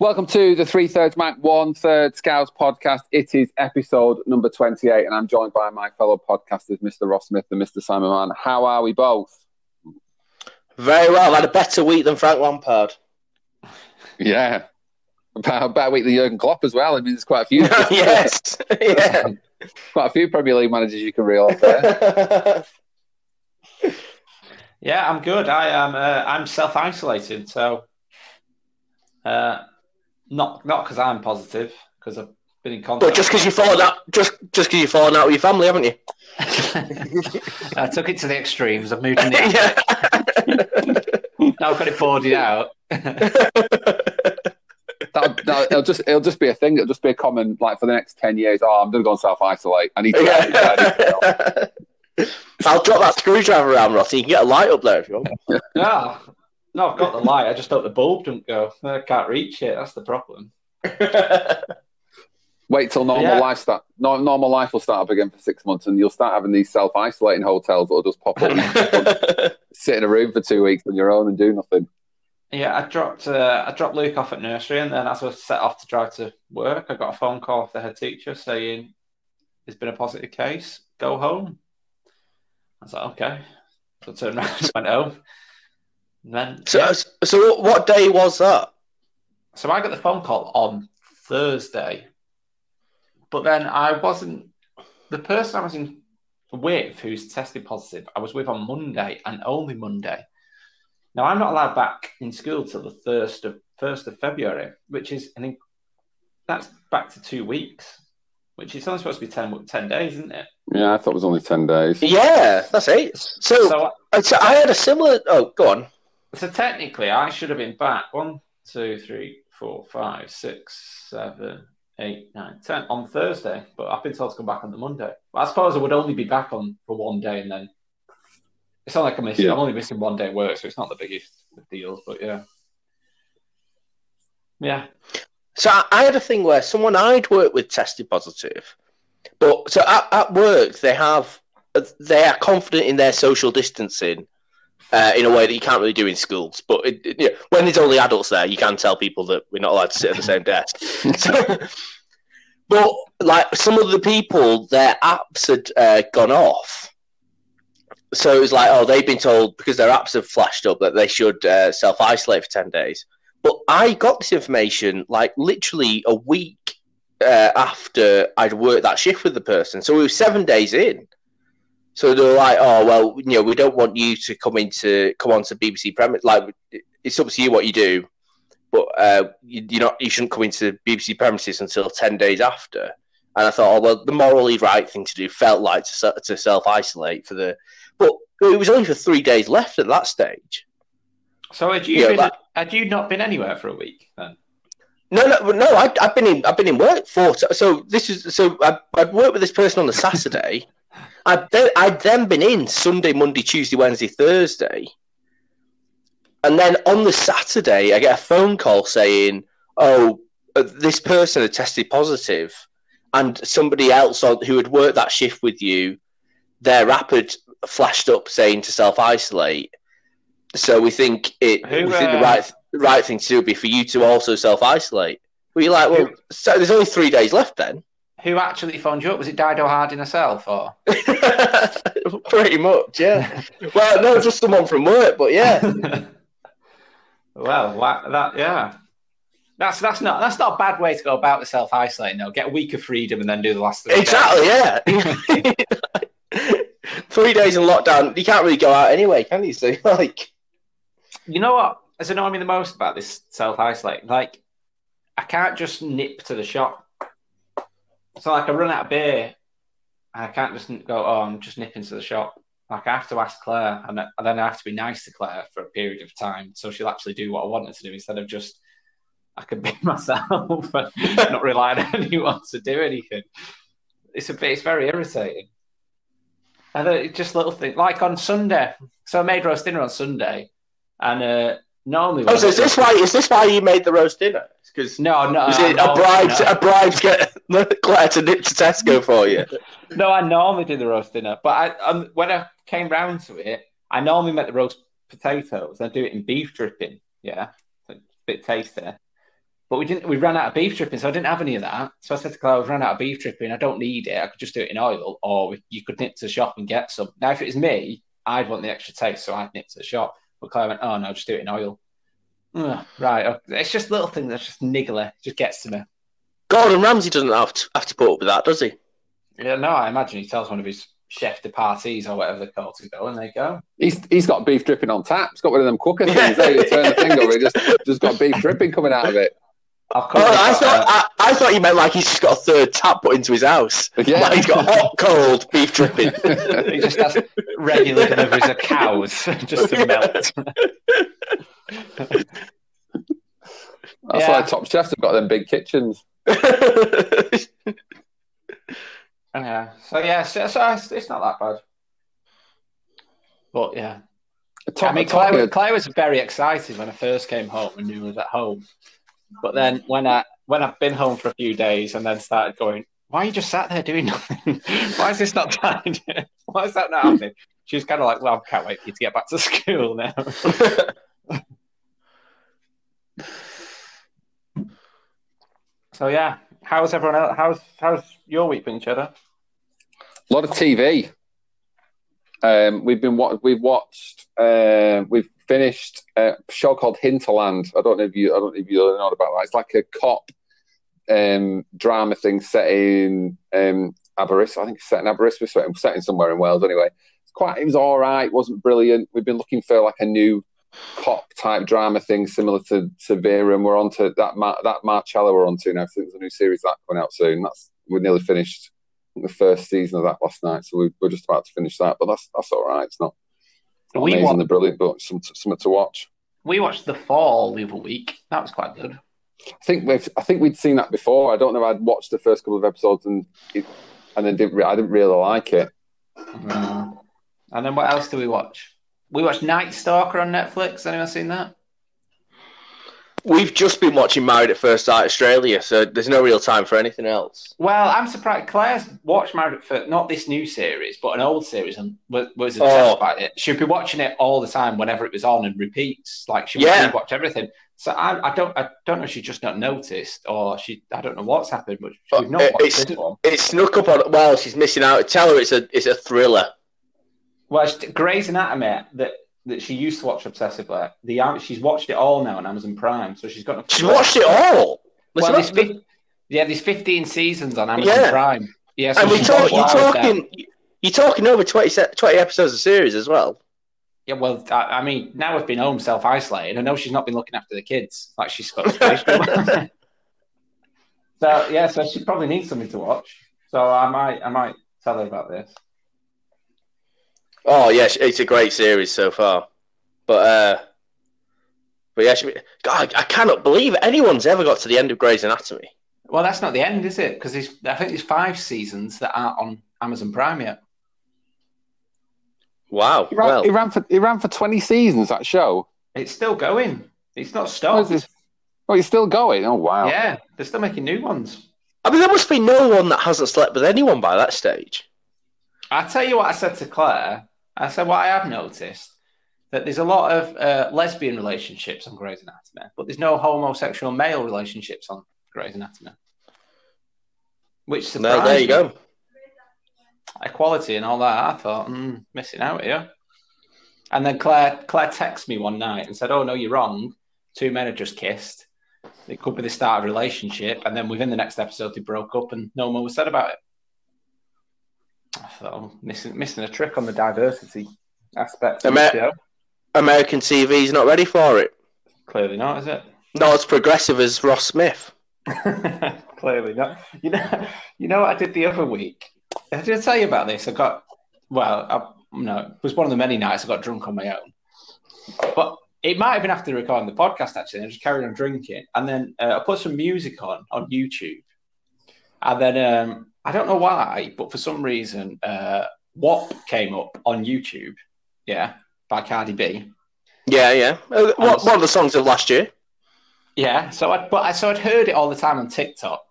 Welcome to the Three Thirds Manc One Third Scouts podcast. It is episode number 28, and I'm joined by my fellow podcasters, Mr. Ross Smith and Mr. Simon Mann. How are we both? Very well. I've had a better week than Frank Lampard. Yeah. About, about a week than Jurgen Klopp as well. I mean, there's quite a few. yes. yeah. Quite a few Premier League managers you can reel off there. Yeah, I'm good. I am. Uh, I'm self isolated, so uh, not not because I'm positive, because I've been in contact. but just because you fallen out, just just because you've fallen out with your family, haven't you? I took it to the extremes. I've moved in the now I've got it boarded out. That'll, that'll, it'll just it'll just be a thing. It'll just be a common like for the next ten years. Oh, I'm going to go and self isolate. I need to. I need to- I need to- I'll drop that screwdriver around, Ross. You can get a light up there if you want. no, ah. No, I've got the light. I just hope the bulb don't go. I can't reach it. That's the problem. Wait till normal Yeah. life start. No, normal life will start up again for six months, and you'll start having these self isolating hotels that'll just pop up, sit in a room for two weeks on your own and do nothing. Yeah, I dropped uh, I dropped Luke off at nursery, and then as I was set off to drive to work, I got a phone call off the head teacher saying there's been a positive case. Go home. I was like, okay. So I turned around and went home. And then so, yeah. so what day was that? So I got the phone call on Thursday, but then I wasn't the person I was in with who's tested positive. I was with on Monday and only Monday. Now I'm not allowed back in school till the first of first of February, which is I think that's back to two weeks, which is only supposed to be 10, 10 days, isn't it? Yeah, I thought it was only ten days. Yeah, that's it. So, So, so I had a similar. Oh, go on. So technically, I should have been back one, two, three, four, five, six, seven, eight, nine, ten on Thursday, but I've been told to come back on the Monday. But I suppose I would only be back on for one day, and then it's not like I'm missing. Yeah. I'm only missing one day work, so it's not the biggest of deals. But yeah, yeah, So I, I had a thing where someone I'd worked with tested positive, but so at, at work they have they are confident in their social distancing uh, in a way that you can't really do in schools. But it, it- you know, when there's only adults there, you can tell people that we're not allowed to sit at the same desk. So- but like some of the people, their apps had uh, gone off. So it was like, oh, they've been told because their apps have flashed up that they should uh, self isolate for 10 days. But I got this information like literally a week uh, after I'd worked that shift with the person. So we were seven days in. So they're like, "Oh well, you know, we don't want you to come into come on to BBC premise. Like, it's up to you what you do, but uh, you, you're not you shouldn't come into BBC premises until ten days after." And I thought, "Oh well, the morally right thing to do felt like to, to self isolate for the, but it was only for three days left at that stage." So had you Yeah, been, that- had you not been anywhere for a week then? No, no, no. I, I've been in. I've been in work for. So this is. So I, I'd worked with this person on the Saturday. I'd then, I'd then been in Sunday, Monday, Tuesday, Wednesday, Thursday, and then on the Saturday, I get a phone call saying, "Oh, uh, this person had tested positive, and somebody else on, who had worked that shift with you, their app had flashed up saying to self isolate. So we think it. Who, we think the uh, right right thing to do would be for you to also self isolate. Well, you're like, well, so there's only three days left then. Who actually phoned you up? Was it Dido Harding herself, or Pretty much, yeah. well, no, just someone from work, but yeah. well, that yeah, that's that's not that's not a bad way to go about the self isolating. though. get a week of freedom and then do the last three. days. exactly, yeah. Three days in lockdown, you can't really go out anyway, can you? So, like, You know what has annoyed me the most about this self isolating? Like, I can't just nip to the shop. So, like, I run out of beer, and I can't just go. Oh, I'm just nipping to the shop. Like, I have to ask Claire, and then I have to be nice to Claire for a period of time, so she'll actually do what I want her to do instead of just I can be myself and not rely on anyone to do anything. It's a bit. It's very irritating. And then just little things like on Sunday. So I made roast dinner on Sunday, and uh, normally. oh, so is this why? Is this why you made the roast dinner? Because No, no. is it a bribe? To, a bribe to get Claire to nip to Tesco for you? No, I normally do the roast dinner, but I, um, when I came round to it, I normally make the roast potatoes. I do it in beef dripping. Yeah, it's a bit tastier. But we didn't. We ran out of beef dripping, so I didn't have any of that. So I said to Claire, "I've run out of beef dripping. I don't need it. I could just do it in oil, or you could nip to the shop and get some." Now, if it was me, I'd want the extra taste, so I'd nip to the shop. But Claire went, "Oh no, just do it in oil." Hmm. Ugh, right, okay. it's just little things that's just niggly. Just gets to me. Gordon Ramsay doesn't have to have to put up with that, does he? Yeah, no, I imagine he tells one of his chef de parties or whatever they're called to go, and they go. He's he's got beef dripping on tap. He's got one of them cooker things. Eh? there. You turn the thing over, he just just got beef dripping coming out of it. I've Oh, I thought I, I thought you meant like he's just got a third tap put into his house. Yeah. Like he's got hot, cold beef dripping. he just has regular deliveries of cows just to melt. That's Yeah. why top chefs have got them big kitchens. Yeah. So yeah, so, so it's, it's not that bad. But yeah, Top, I mean, Claire, Claire was very excited when I first came home and knew I was at home. But then when I when I've been home for a few days and then started going, why are you just sat there doing nothing? why is this not timed? why is that not happening? She was kind of like, well, I can't wait for you to get back to school now. so yeah, how's everyone else? How's how's your week been, Cheddar? A lot of TV. Um, we've been what we've watched uh, we've finished a show called Hinterland. I don't know if you I don't know if you know about that. It's like a cop um, drama thing set in um, Aberystwyth. I think it's set in Aberystwyth, set in, somewhere in Wales. Anyway, it's quite. It was all right. It wasn't brilliant. We've been looking for like a new cop type drama thing similar to to Vera, and we're on to that Mar- that Marcella we're on to now. So there's a new series that coming out soon. That's we're nearly finished the first season of that last night, so we, we're just about to finish that. But that's that's all right. It's not, We amazingly wa- brilliant, but some, something to watch. We watched The Fall the other week. That was quite good. I think we've I think we'd seen that before. I don't know. I'd watched the first couple of episodes and it, and then didn't I didn't really like it. Mm. And then what else do we watch? We watched Night Stalker on Netflix. Anyone seen that? We've just been watching Married at First Sight Australia, so there's no real time for anything else. Well, I'm surprised. Claire's watched Married at First, not this new series, but an old series, and was, was Oh. obsessed by it. She'd be watching it all the time whenever it was on and repeats. Like she would Yeah. watch everything. So I, I don't, I don't know. if She just not noticed, or she, I don't know what's happened, but Oh, we've not it- watched this one. It snuck up on. Well, she's missing out. Tell her it's a it's a thriller. Well, Grey's Anatomy that that she used to watch obsessively. The she's watched it all now on Amazon Prime, so she's got. She watched it all. Well, there's fif- yeah, there's 15 seasons on Amazon Yeah. Prime. Yeah, so and we talk, you're talking you're talking over 20, 20 episodes of series as well. Yeah, well, I, I mean, now we've been home self isolated. I know she's not been looking after the kids like she's supposed to. so yeah, so she probably needs something to watch. So I might, I might tell her about this. Oh yeah, it's a great series so far. But uh, but yeah, she, God, I cannot believe anyone's ever got to the end of Grey's Anatomy. Well, that's not the end, is it? Because I think there's five seasons that aren't on Amazon Prime yet. Wow. He ran, Well, he ran for it ran for twenty seasons. That show. It's still going. It's not Oh, is stopped. this- oh, he's still going. Oh wow. Yeah, they're still making new ones. I mean, there must be no one that hasn't slept with anyone by that stage. I tell you what I said to Claire. I said what I have noticed that there's a lot of uh, lesbian relationships on Grey's Anatomy, but there's no homosexual male relationships on Grey's Anatomy. Which No, there you me. go. Equality and all that. I thought, mm, missing out here. And then Claire Claire texted me one night and said, "Oh no, you're wrong. Two men had just kissed. It could be the start of a relationship." And then within the next episode, they broke up, and no more was said about it. I thought, oh, missing missing a trick on the diversity aspect. Amer-. American TV's not ready for it. Clearly not, is it? Not as progressive as Ross Smith. Clearly not. You know, you know what I did the other week. I did I tell you about this? I got well. I, no, it was one of the many nights I got drunk on my own. But it might have been after recording the podcast. Actually, I just carried on drinking, and then uh, I put some music on on YouTube, and then um, I don't know why, but for some reason, uh, WAP came up on YouTube. Yeah, by Cardi B. Yeah, yeah. Uh, One, one of the songs of last year. Yeah, so I but I so I'd heard it all the time on TikTok,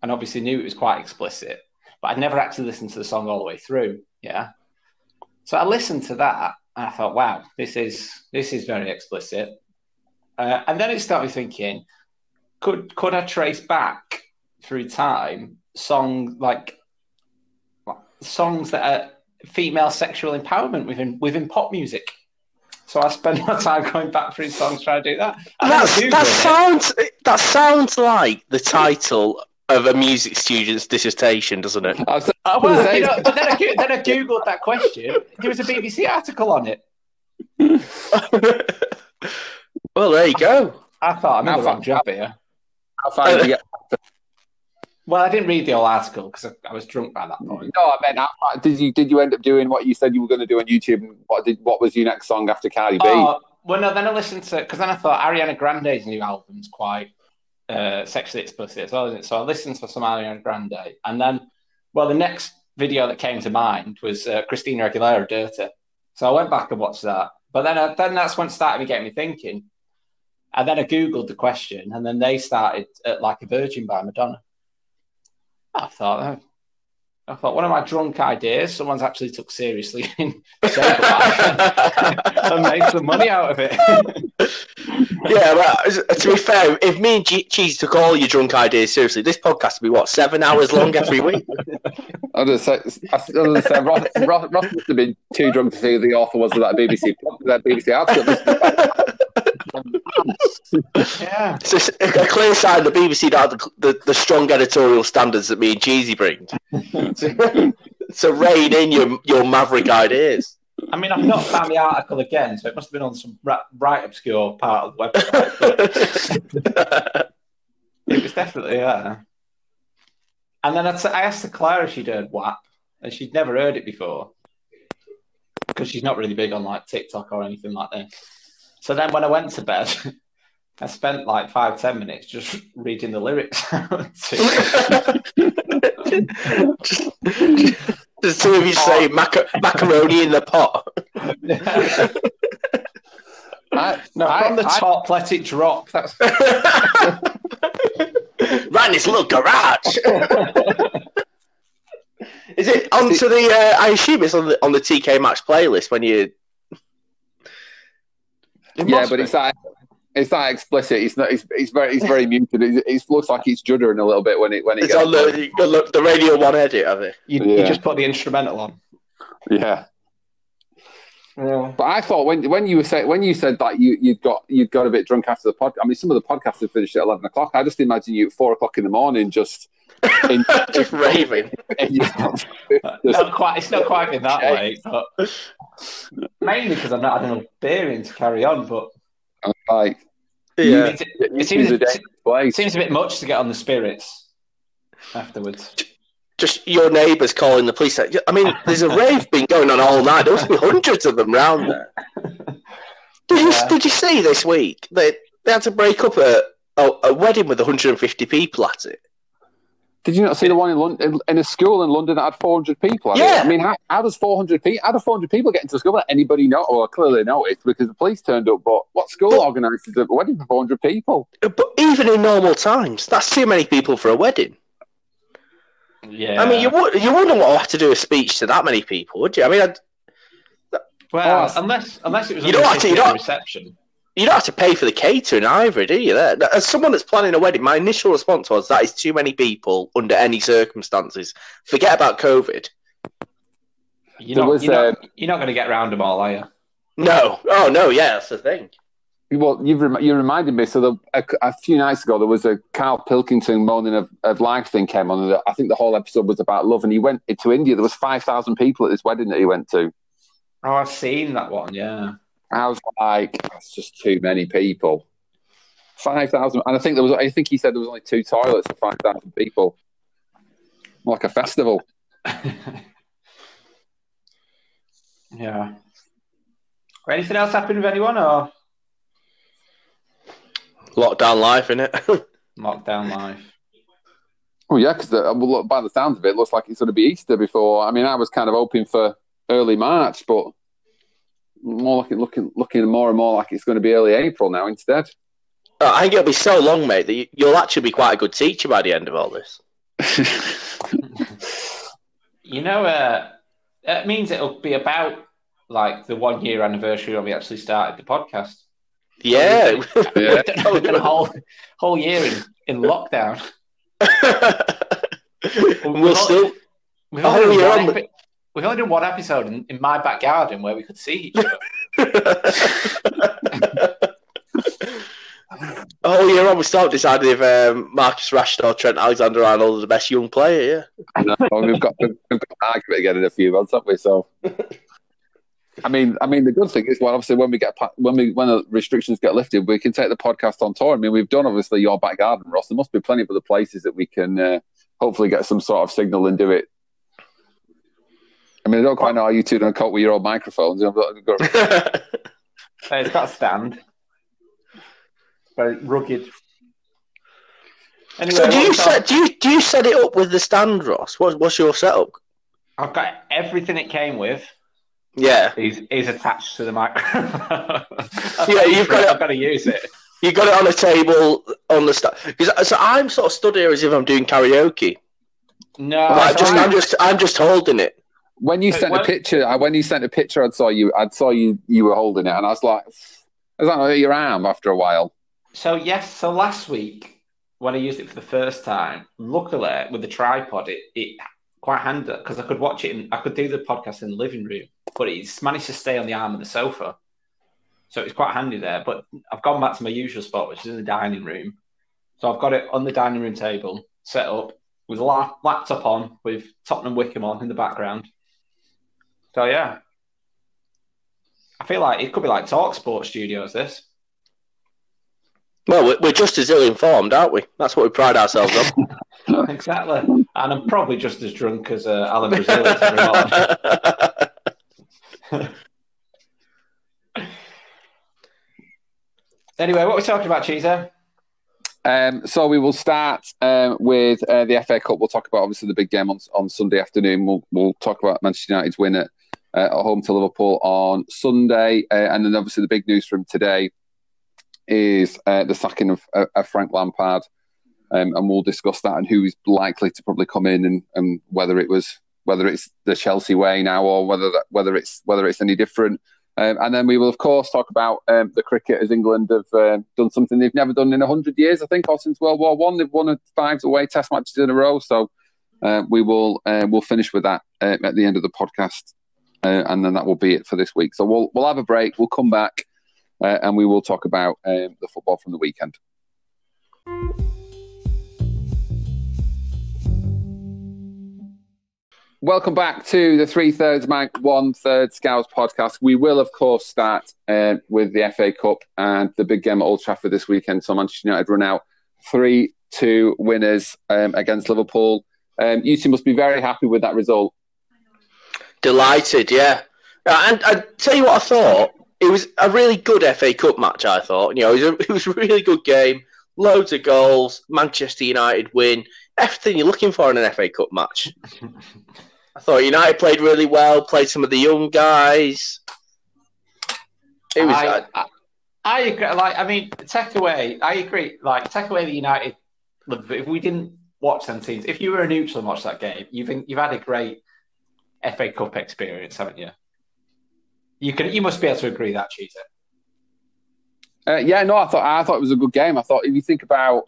and obviously knew it was quite explicit, but I'd never actually listened to the song all the way through. Yeah, so I listened to that, and I thought, wow, this is this is very explicit. Uh, and then it started thinking, could could I trace back through time song like songs that are female sexual empowerment within within pop music? So I spend my time going back through songs trying to do that. And then I That's, Googled that it. sounds that sounds like the title of a music student's dissertation, doesn't it? I was, Oh, I was well, you know, but then I, then I googled that question. There was a BBC article on it. well, there you go. I thought I'm in the How wrong job here. how far did you get? Well, I didn't read the whole article because I, I was drunk by that point. No, I meant, far- did you did you end up doing what you said you were going to do on YouTube? And what did what was your next song after Cardi B? Oh, well, no, then I listened to because then I thought Ariana Grande's new album's quite uh, sexually explicit as well, isn't it? So I listened to some Ariana Grande, and then, well, the next video that came to mind was uh, Christina Aguilera "Dirty." So I went back and watched that, but then I, then that's when it started getting me thinking, and then I googled the question, and then they started at "Like a Virgin" by Madonna. I thought. oh, I thought one of my drunk ideas, someone's actually took seriously in and made some money out of it. yeah, well, to be fair, if me and G- Cheese took all your drunk ideas seriously, this podcast would be what seven hours long every week. I was say, I was say Ross, Ross, Ross must have been too drunk to see who the author was of that BBC that BBC article. Yeah. It's a clear sign the BBC don't have the, the, the strong editorial standards that me and Cheesy bring. so rein in your your maverick ideas. I mean, I've not found the article again, so it must have been on some ra- right obscure part of the website. It was definitely there. And then I t- I asked Clara if she'd heard WAP, and she'd never heard it before because she's not really big on like TikTok or anything like this. So then when I went to bed, I spent like five ten minutes just reading the lyrics. out to just, just two of you say maca- macaroni in the pot. I, no, I- from the I- top, let it drop. That's right in this little garage. Is it onto the? Uh, I assume it's on the on the TK Maxx playlist when you. It yeah, but be. it's that it's that explicit. It's not. It's, it's very. It's very muted. It, it looks like it's juddering a little bit when it when it It's gets. on the the, the Radio One edit of it. you, Yeah. you just put the instrumental on. yeah. Yeah. But I thought when when you were say, when you said that you you got you got a bit drunk after the pod. I mean, some of the podcasts have finished at eleven o'clock. I just imagine you at four o'clock in the morning just. In, Just raving. in your- Not quite. It's not quite been that way, but mainly because I'm not had enough beer in to carry on. But like Yeah. it, it it seems a it, seems a bit much to get on the spirits afterwards. Just your neighbours calling the police. I mean, there's a rave been going on all night. There must be hundreds of them round there. Did you Yeah. did you see this week they they had to break up a a, a wedding with 150 people at it? Did you not see the one in London in a school in London that had 400 people? I mean- Yeah. I mean, how, how does 400 people? How do 400 people get into a school that anybody know? Well, clearly noticed because the police turned up. But what school But- organises a wedding for 400 people? But even in normal times, that's too many people for a wedding. Yeah. I mean, you would you wouldn't want to have to do a speech to that many people, would you? I mean, I'd, well, Oh. unless unless it was You don't have to- you don't- reception. You don't have to pay for the catering either, do you? There, as someone that's planning a wedding, my initial response was that is too many people under any circumstances. Forget about COVID. You're There not, was, you're, uh, not, you're not going to get round them all, are you? No, oh no, yeah, that's the thing. Well, you've rem- you reminded me. So the, a, a few nights ago, there was a Carl Pilkington Moaning of, of Life thing came on. And I think the whole episode was about love. And he went to India. There was 5,000 people at this wedding that he went to. Oh, I've seen that one. Yeah. I was like, that's just too many people. Five thousand, and I think there was. I think he said there was only two toilets for five thousand people, like a festival. yeah. Anything else happen with anyone or Lockdown life, innit? lockdown life? Oh yeah, because by the sounds of it, it looks like it's going to be Easter before. I mean, I was kind of hoping for early March, but more looking looking looking more and more like it's going to be early April now instead. Uh, I think it'll be so long, mate, that you, you'll actually be quite a good teacher by the end of all this. You know, uh, it means it'll be about like the one year anniversary when we actually started the podcast. Yeah. Yeah. We've been a whole whole year in, in lockdown. we'll not- still. We've Oh, only, done, yeah, epi- we've only done one episode in, in my back garden where we could see each other. oh, year on, we still haven't decided if um, Marcus Rashford or Trent Alexander Arnold are the best young player. Yeah. No, we've got we've got to argue again in a few months, haven't we? So, I mean, I mean, the good thing is, well, obviously, when we get when we when the restrictions get lifted, we can take the podcast on tour. I mean, we've done obviously your back garden, Ross. There must be plenty of other places that we can uh, hopefully get some sort of signal and do it. I mean, I don't quite know how you two don't cope with your old microphones. I've got- I've got- Uh, it's got a stand. Very rugged. Anyway, so do you what's set do you do you set it up with the stand, Ross? What, what's your setup? I've got everything it came with. Yeah, Is is attached to the microphone. Yeah, you've got it- I've got to use it. you got it on a table on the stand. So I'm sort of stood here as if I'm doing karaoke. No, I'm just I'm just I'm just holding it. When you sent what? a picture, I- when you sent a picture, I saw you. I saw you. You were holding it, and I was like, "Is that not your arm?" After a while, So yes, so last week when I used it for the first time, luckily with the tripod, it it quite handy because I could watch it and I could do the podcast in the living room, but it's managed to stay on the arm of the sofa, so it's quite handy there. But I've gone back to my usual spot, which is in the dining room. So I've got it on the dining room table, set up with a laptop on, with Tottenham Wickham on in the background. So yeah, I feel like it could be like Talk Sport Studios. This. Well, we're, we're just as ill informed, aren't we? That's what we pride ourselves on. Exactly. And I'm probably just as drunk as uh, Alan Brazil is every morning. Anyway, what are we talking about, Cheezer? Um, so we will start um, with uh, the FA Cup. We'll talk about obviously the big game on, on Sunday afternoon. We'll, we'll talk about Manchester United's win at, uh, at home to Liverpool on Sunday, uh, and then obviously the big news from today is uh, the sacking of, uh, of Frank Lampard, um, and we'll discuss that and who is likely to probably come in and, and whether it was whether it's the Chelsea way now or whether that, whether it's whether it's any different. Um, and then we will, of course, talk about um, the cricket as England have uh, done something they've never done in 100 years, I think, or since World War One. They've won five away test matches in a row. So uh, we will uh, we'll finish with that uh, at the end of the podcast. Uh, and then that will be it for this week. So we'll, we'll have a break. We'll come back uh, and we will talk about um, the football from the weekend. Welcome back to the Three Thirds Manc, One Third Scouts podcast. We will, of course, start uh, with the FA Cup and the big game at Old Trafford this weekend. So Manchester United run out 3 2 winners um, against Liverpool. Um, you two must be very happy with that result. Delighted, yeah. Uh, And I tell you what, I thought it was a really good FA Cup match. I thought, you know, it was a, it was a really good game. Loads of goals. Manchester United win. Everything you're looking for in an FA Cup match. I thought United played really well. Played some of the young guys. It was. I, I, I agree. Like, I mean, take away. I agree. Like, take away the United. If we didn't watch them teams, if you were a neutral and watched that game, you've you've had a great FA Cup experience, haven't you? You can. You must be able to agree that, Cheetah. Uh, yeah, no, I thought I thought it was a good game. I thought if you think about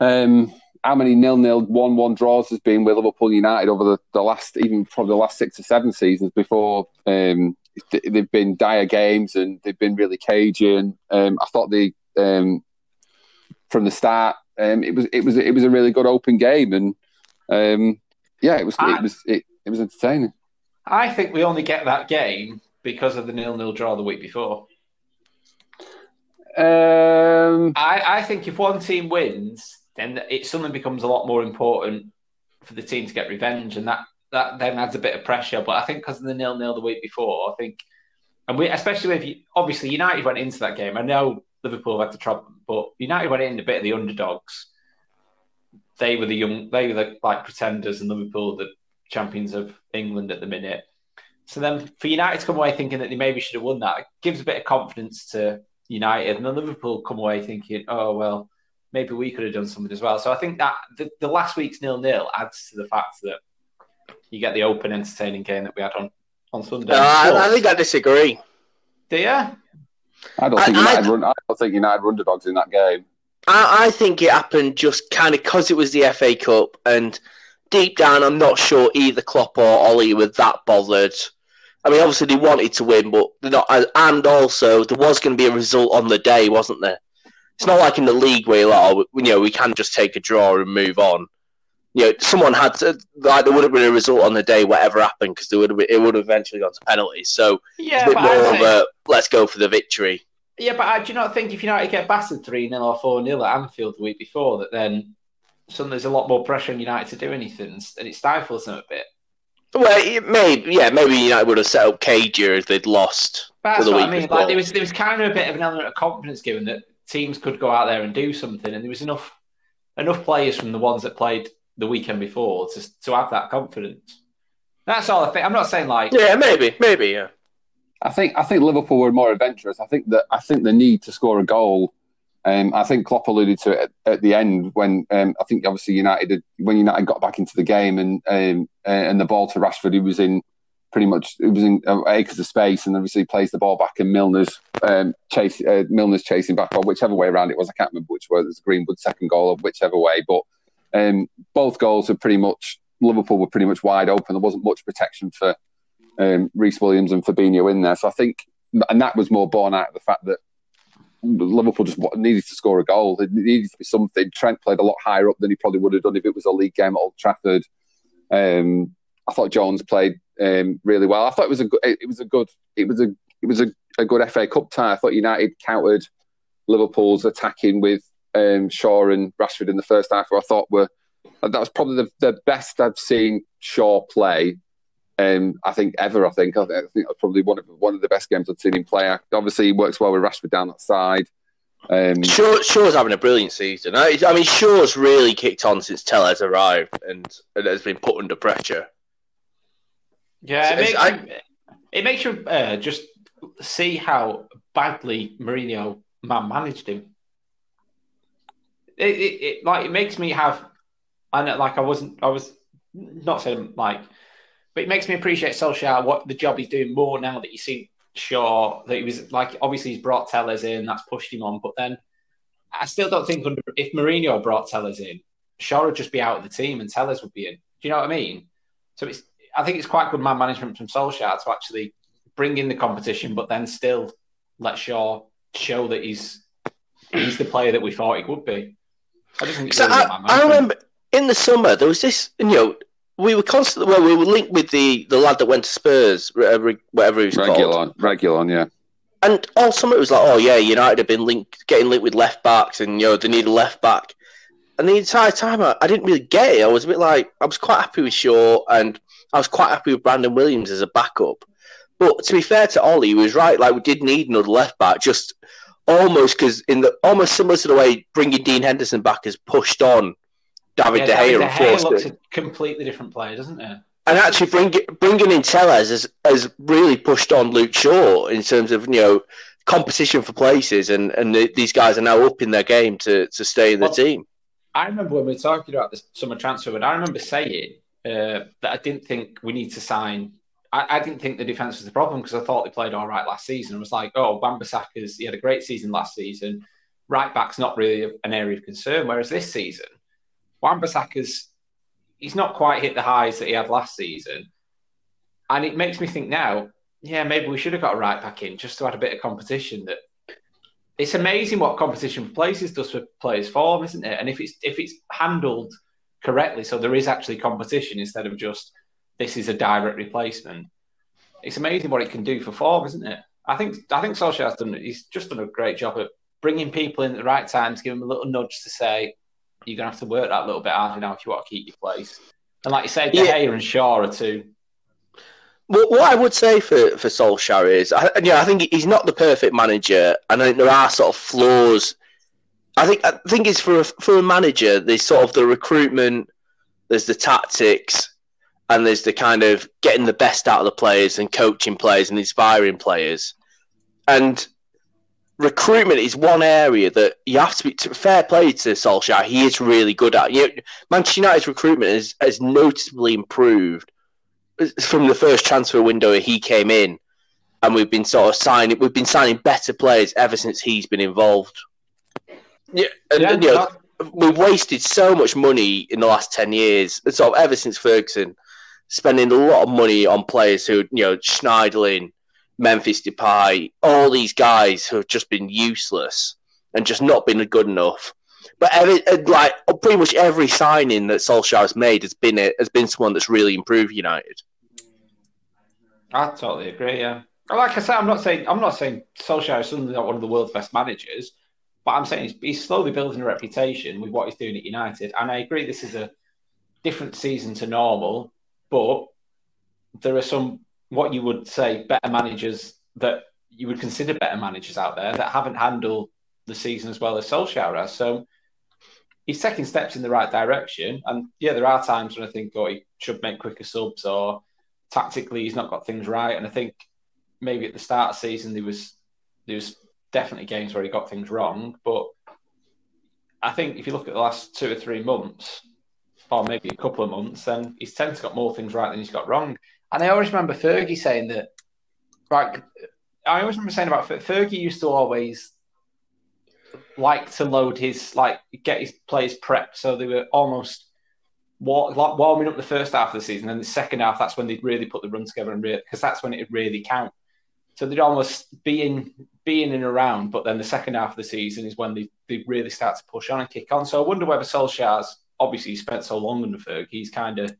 um, how many nil-nil, one-one draws has been with Liverpool United over the, the last, even probably the last six or seven seasons before, um, they've been dire games and they've been really cagey. And um, I thought the um, from the start, um, it was it was it was a really good open game, and um, yeah, it was I- it was it, it was entertaining. I think we only get that game because of the nil-nil draw the week before. Um, I, I think if one team wins, then it suddenly becomes a lot more important for the team to get revenge, and that, that then adds a bit of pressure. But I think because of the nil nil the week before, I think, and we especially if you, obviously United went into that game. I know Liverpool had to trouble, but United went in a bit of the underdogs. They were the young, they were the like pretenders, and Liverpool the champions of England at the minute. So then, for United to come away thinking that they maybe should have won that, gives a bit of confidence to United, and then Liverpool come away thinking, "Oh well, maybe we could have done something as well." So I think that the, the last week's nil nil adds to the fact that you get the open, entertaining game that we had on on Sunday. no, I, I think I disagree. do you? I don't think I- United I- run. I don't think United were underdogs in that game. I, I think it happened just kind of because it was the FA Cup, and deep down, I'm not sure either Klopp or Ole were that bothered. I mean, obviously they wanted to win, but they're not. And also, there was going to be a result on the day, wasn't there? It's not like in the league where you're like, oh, you know, we can just take a draw and move on. You know, someone had to like there would have been a result on the day, whatever happened, because there would have been, it would have eventually gone to penalties. So Yeah, it's a bit more I'd of a let's go for the victory. Yeah, but I, do you not think if United get battered 3 0 or 4 0 at Anfield the week before, that then suddenly there's a lot more pressure on United to do anything and it stifles them a bit? Well, it maybe yeah, maybe United would have set up cagier if they'd lost. But that's the what I mean. before. Like there was there was kind of a bit of an element of confidence given that teams could go out there and do something, and there was enough enough players from the ones that played the weekend before to to have that confidence. That's all I think. I'm not saying like Yeah, maybe, maybe, yeah. I think I think Liverpool were more adventurous. I think that I think the need to score a goal. Um, I think Klopp alluded to it at, at the end when um, I think obviously United had, when United got back into the game and um, uh, and the ball to Rashford, he was in pretty much it was in uh, acres of space, and obviously plays the ball back, and Milner's um, chase uh, Milner's chasing back, or whichever way around it was. I can't remember which way. It was Greenwood's second goal, or whichever way. But um, both goals are pretty much Liverpool were pretty much wide open. There wasn't much protection for um, Rhys Williams and Fabinho in there. So I think, and that was more born out of the fact that Liverpool just needed to score a goal. It needed to be something. Trent played a lot higher up than he probably would have done if it was a league game at Old Trafford. Um, I thought Jones played um, really well. I thought it was a good. It was a good. It was a. It was a, a good FA Cup tie. I thought United countered Liverpool's attacking with um, Shaw and Rashford in the first half. Who I thought were that was probably the, the best I've seen Shaw play. Um, I think ever. I think I think that was probably one of one of the best games I've seen him play. Obviously, he works well with Rashford down that side. Um, Shaw, Shaw's having a brilliant season. I, I mean, Shaw's really kicked on since Telles arrived and, and has been put under pressure. Yeah, it It's- makes I- you, it makes you uh, just see how badly Mourinho man managed him. It, it, it like it makes me have, I know, like I wasn't, I was not saying like, but it makes me appreciate Solskjaer what the job he's doing more now that you see Shaw that he was like obviously he's brought Telles in, that's pushed him on, but then I still don't think under, if Mourinho brought Telles in, Shaw would just be out of the team and Telles would be in. Do you know what I mean? So it's I think it's quite good man management from Solskjaer to actually bring in the competition, but then still let Shaw show that he's he's the player that we thought he would be. I just think it's So really good I, I remember in the summer there was this. You know, we were constantly well, we were linked with the, the lad that went to Spurs, whatever, uh, whatever he was called. Reguilón, Reguilón, yeah. And all summer it was like, oh yeah, United have been linked, getting linked with left backs, and you know they need a left back. And the entire time, I, I didn't really get it. I was a bit like, I was quite happy with Shaw, and I was quite happy with Brandon Williams as a backup. But to be fair to Ole, he was right. Like we did need another left back, just almost because in the almost similar to the way bringing Dean Henderson back has pushed on David Yeah, De Gea David and De Gea looks a completely different player, doesn't it? And actually, bring, bringing in Telles has, has really pushed on Luke Shaw in terms of you know competition for places, and and the, these guys are now up in their game to to stay in the Well, team. I remember when we were talking about the summer transfer, but I remember saying uh, that I didn't think we need to sign. I, I didn't think the defense was the problem because I thought they played all right last season. I was like, oh, Wan-Bissaka's he had a great season last season. Right back's not really an area of concern. Whereas this season, Wan-Bissaka's he's not quite hit the highs that he had last season, and it makes me think now. Yeah, maybe we should have got a right back in just to add a bit of competition. That it's amazing what competition for places does for players' form, isn't it? And if it's if it's handled correctly, so there is actually competition instead of just this is a direct replacement. It's amazing what it can do for form, isn't it? I think I think Solskjaer's done. He's just done a great job at bringing people in at the right times, giving them a little nudge to say you're gonna have to work that little bit harder now if you want to keep your place. And like you say, De Yeah. Gea and Shaw are two. What, what I would say for for Solskjaer is, I, yeah, I think he's not the perfect manager, and I think there are sort of flaws. I think I think it's for a, for a manager. There's sort of the recruitment, there's the tactics, and there's the kind of getting the best out of the players and coaching players and inspiring players. And recruitment is one area that you have to be to, fair play to Solskjaer. He is really good at. You know, Manchester United's recruitment has, has noticeably improved from the first transfer window he came in. and we've been sort of signing. We've been signing better players ever since he's been involved. Yeah, and, Yeah, and, you know, we've wasted so much money in the last 10 years, sort of ever since Ferguson, spending a lot of money on players who, you know, Schneiderlin, Memphis Depay, all these guys who have just been useless and just not been good enough. But every, uh, like pretty much every signing that Solskjaer has made has been a, has been someone that's really improved United. I totally agree. Yeah, like I said, I'm not saying I'm not saying Solskjaer is suddenly not one of the world's best managers, but I'm saying he's, he's slowly building a reputation with what he's doing at United. And I agree, this is a different season to normal, but there are some what you would say better managers that you would consider better managers out there that haven't handled the season as well as Solskjaer has. So he's taking steps in the right direction. And yeah, there are times when I think, oh, he should make quicker subs or tactically he's not got things right. And I think maybe at the start of the season there was there was definitely games where he got things wrong. But I think if you look at the last two or three months, or maybe a couple of months, then he's tended to got more things right than he's got wrong. And I always remember Fergie saying that, right? I always remember saying about Fer- Fergie used to always like to load his like get his players prepped so they were almost war, like warming up the first half of the season, and the second half that's when they'd really put the run together and because that's when it'd really count. So they'd almost be in be in and around, but then the second half of the season is when they, they really start to push on and kick on. So I wonder whether Solskjaer's obviously spent so long under Fergie, he's kind of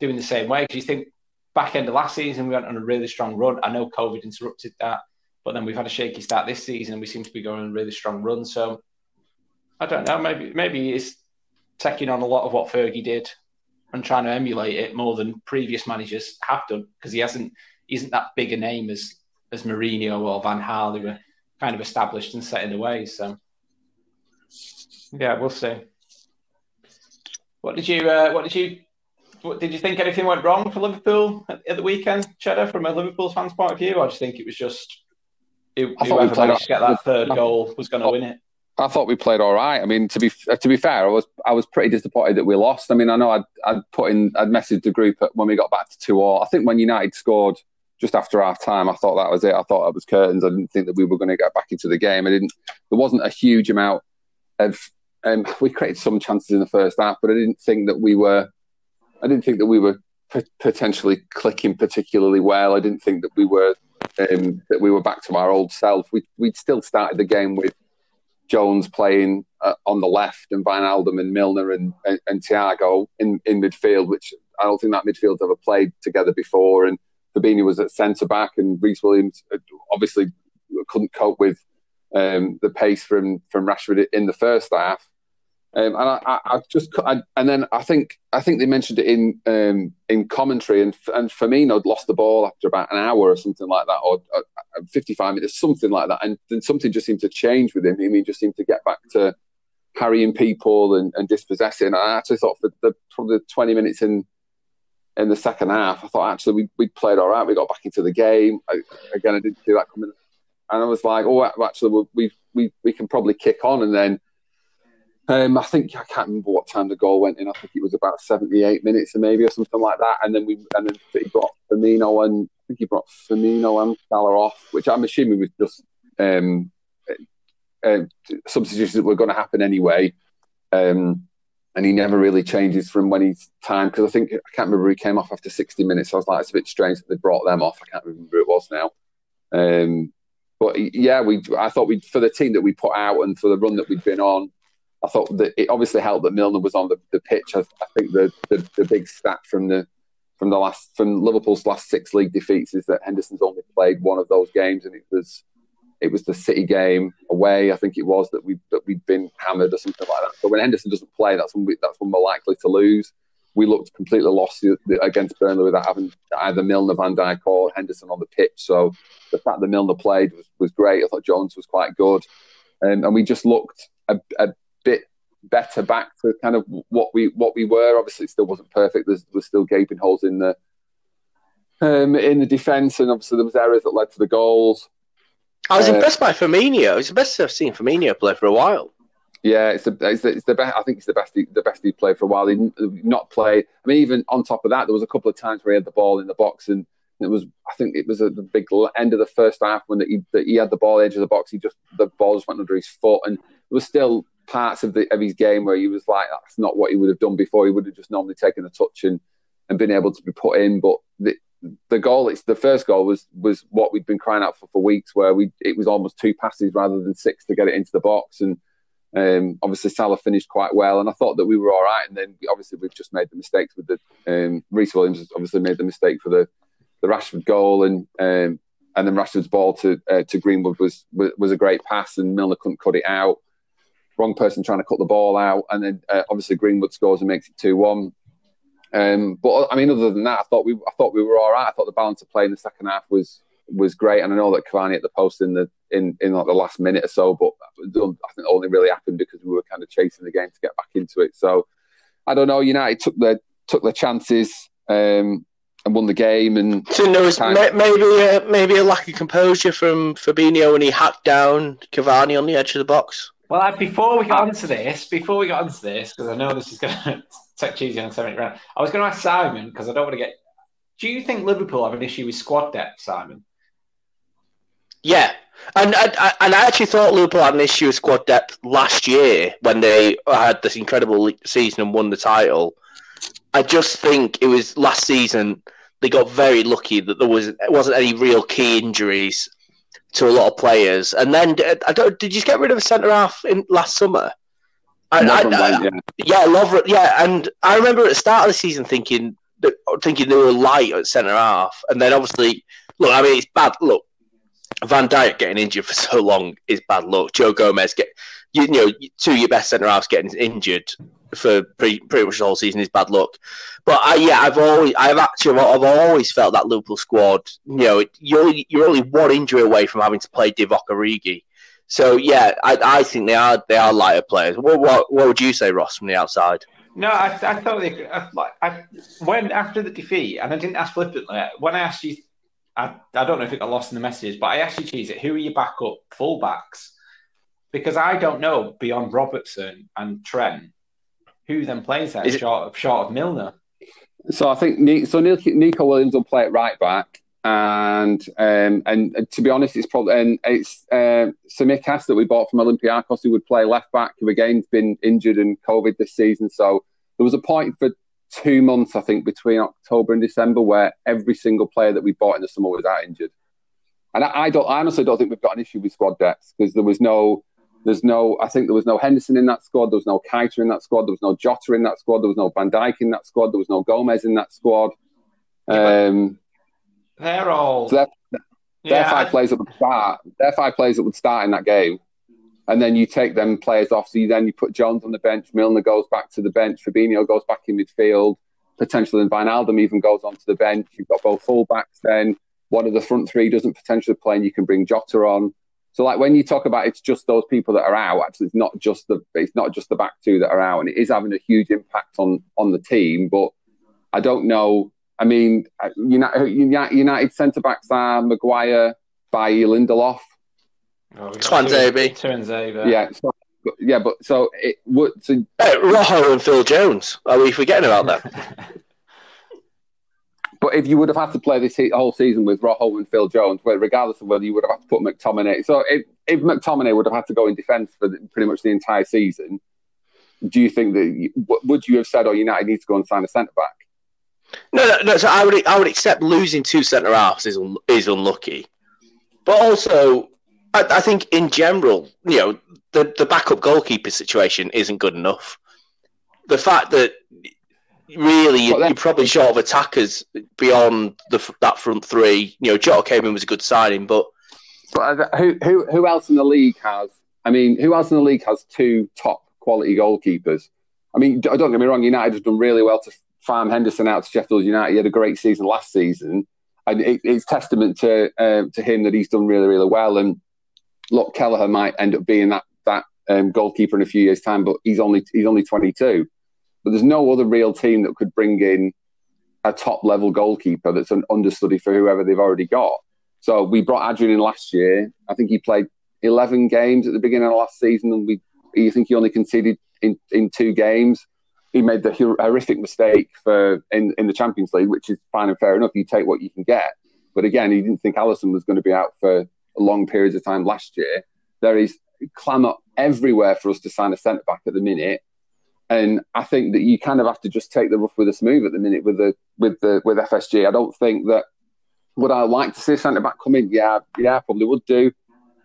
doing the same way. Because you think back end of last season we went on a really strong run. I know COVID interrupted that, but then we've had a shaky start this season. and We seem to be going on a really strong run. So I don't know. Maybe maybe it's taking on a lot of what Fergie did and trying to emulate it more than previous managers have done because he hasn't isn't that big a name as as Mourinho or Van Gaal who were kind of established and set in the way. So yeah, we'll see. What did you uh, what did you did you think anything went wrong for Liverpool at, at the weekend, Cheddar, from a Liverpool fan's point of view? Or do you think it was just who, I we whoever managed to get that third goal was going to win it? I thought we played all right. I mean, to be to be fair, I was I was pretty disappointed that we lost. I mean, I know I'd, I'd put in I'd messaged the group at- when we got back to two all. I think when United scored just after half time, I thought that was it. I thought it was curtains. I didn't think that we were going to get back into the game. I didn't. There wasn't a huge amount of. Um, we created some chances in the first half, but I didn't think that we were. I didn't think that we were potentially clicking particularly well. I didn't think that we were um, that we were back to our old self. We we'd still started the game with Jones playing uh, on the left and Wijnaldum and Milner and, and, and Thiago in, in midfield, which I don't think that midfield's ever played together before. And Fabinho was at centre back, and Rhys Williams uh, obviously couldn't cope with um, the pace from from Rashford in the first half. Um, and I, I, I just I, and then I think I think they mentioned it in um, in commentary, and and Firmino lost the ball after about an hour or something like that, or uh, 55 minutes, something like that, and then something just seemed to change with him. He just seemed to get back to harrying people and, and dispossessing. I actually thought for the probably 20 minutes in in the second half, I thought actually we we played all right. We got back into the game. I, again, I didn't see that coming, and I was like, oh, actually we we we can probably kick on, and then. Um, I think I can't remember what time the goal went in. I think it was about seventy-eight minutes, or maybe or something like that. And then we and then he brought Firmino and I think he brought Firmino and Salah off, which I'm assuming was just um, uh, substitutions that were going to happen anyway. Um, and he never really changes from when he's time because I think I can't remember he came off after sixty minutes. So I was like, it's a bit strange that they brought them off. I can't remember who it was now. Um, but yeah, we I thought we for the team that we put out and for the run that we'd been on. I thought that it obviously helped that Milner was on the, the pitch. I, I think the, the, the big stat from the from the last from Liverpool's last six league defeats is that Henderson's only played one of those games, and it was it was the City game away. I think it was that we that we'd been hammered or something like that. So when Henderson doesn't play, that's when we, that's when we're likely to lose. We looked completely lost against Burnley without having either Milner, Van Dijk, or Henderson on the pitch. So the fact that Milner played was, was great. I thought Jones was quite good, um, and we just looked a, a bit better back to kind of what we what we were. Obviously, it still wasn't perfect. There's, there's still gaping holes in the um, in the defence, and obviously there was errors that led to the goals. I was Uh, impressed by Firmino. It's the best I've seen Firmino play for a while. Yeah, it's the it's the, it's the best. I think it's the best he, the best he played for a while. He didn't not play. I mean, even on top of that, there was a couple of times where he had the ball in the box and It was, I think, it was at the big end of the first half when the, he, he had the ball edge of the box. He just the ball just went under his foot, and there was still parts of the of his game where he was like, that's not what he would have done before. He would have just normally taken a touch and and been able to be put in. But the the goal, it's the first goal was was what we'd been crying out for for weeks, where we it was almost two passes rather than six to get it into the box, and um, obviously Salah finished quite well, and I thought that we were all right. And then obviously we've just made the mistakes with the um, Williams obviously made the mistake for the the Rashford goal, and um, and then Rashford's ball to uh, to Greenwood was, was was a great pass, and Milner couldn't cut it out. Wrong person trying to cut the ball out, and then uh, obviously Greenwood scores and makes it two one. Um, but I mean, other than that, I thought we I thought we were all right. I thought the balance of play in the second half was was great, and I know that Cavani at the post in the in in like the last minute or so, but I think only really happened because we were kind of chasing the game to get back into it. So I don't know. United took their took their chances um, and won the game, and so there was maybe a, maybe a lack of composure from Fabinho when he hacked down Cavani on the edge of the box. Well, before we got onto this, before we got into this, because I know this is going to take cheesy on seventy round, I was going to ask Simon because I don't want to get. Do you think Liverpool have an issue with squad depth, Simon? Yeah, and I, and I actually thought Liverpool had an issue with squad depth last year when they had this incredible season and won the title. I just think it was last season they got very lucky that there was wasn't any real key injuries to a lot of players. And then I don't. Did you get rid of a centre half in last summer? I, I, I, yeah. yeah, Lovren, yeah, and I remember at the start of the season thinking that, thinking they were light at centre half, and then obviously, look, I mean, it's bad. Look, Van Dijk getting injured for so long is bad luck. Joe Gomez get you, know two of your best centre halves getting injured for pretty, pretty much the whole season is bad luck. But I, yeah, I've always, I've actually, I've always felt that Liverpool squad. You know, you're you're only one injury away from having to play Divock Origi. So yeah, I, I think they are they are lighter players. What, what what would you say, Ross, from the outside? No, I, I thought they, I, I, when after the defeat, and I didn't ask flippantly. When I asked you I, I don't know if it got lost in the messages, but I actually cheese it. Who are your backup fullbacks? Because I don't know beyond Robertson and Trent who then plays that short of short of Milner. So I think so. Neco Williams will play at right back, and um, and, to be honest, it's probably and it's uh, that we bought from Olympiacos who would play left back, who again's been injured and COVID this season. So there was a point for two months, I think, between October and December, where every single player that we bought in the summer was out injured. And I, I don't, I honestly don't think we've got an issue with squad depth because there was no, there's no, I think there was no Henderson in that squad, there was no Keita in that squad, there was no Jota in that squad, there was no Van Dijk in that squad, there was no Gomez in that squad. Um, they're all. So they're, they're five I... players that would start. They're five players that would start in that game and then you take them players off. So you, then you put Jones on the bench, Milner goes back to the bench, Fabinho goes back in midfield, potentially then Wijnaldum even goes onto the bench. You've got both fullbacks then. One of the front three doesn't potentially play, and you can bring Jota on. So like when you talk about it's just those people that are out, actually it's not just the it's not just the back two that are out, and it is having a huge impact on on the team. But I don't know. I mean, uh, uh, United, United centre backs are Maguire, Bailly, Lindelof. Oh, Tuanzebe. Tuanzebe. Yeah. So, yeah, but so it would. So, hey, Rojo and Phil Jones. Are we forgetting about that? but if you would have had to play this whole season with Rojo and Phil Jones, regardless of whether you would have had to put McTominay, so if, if McTominay would have had to go in defence for the, pretty much the entire season, do you think that would you have said, "Oh, United needs to go and sign a centre back"? No, no, no. So I would, I would accept losing two centre halves is is unlucky, but also I, I, think in general, you know, the, the backup goalkeeper situation isn't good enough. The fact that really you, are probably short of attackers beyond the, that front three. You know, Jota came in was a good signing, but but who who who else in the league has? I mean, who else in the league has two top quality goalkeepers? I mean, don't get me wrong. United have done really well to farm Henderson out to Sheffield United. He had a great season last season, and it, it's testament to uh, to him that he's done really really well. And look, Kelleher might end up being that that um, goalkeeper in a few years' time, but he's only he's only 22. But there's no other real team that could bring in a top level goalkeeper that's an understudy for whoever they've already got. So we brought Adrian in last year. I think he played 11 games at the beginning of last season, and we I think he only conceded in, in two games. He made the horrific mistake for in, in the Champions League, which is fine and fair enough. You take what you can get. But again, he didn't think Alisson was going to be out for long periods of time last year. There is clamour everywhere for us to sign a centre back at the minute. And I think that you kind of have to just take the rough with the smooth at the minute with the with the with FSG. I don't think that would I like to see a centre back come in? Yeah, yeah, probably would do.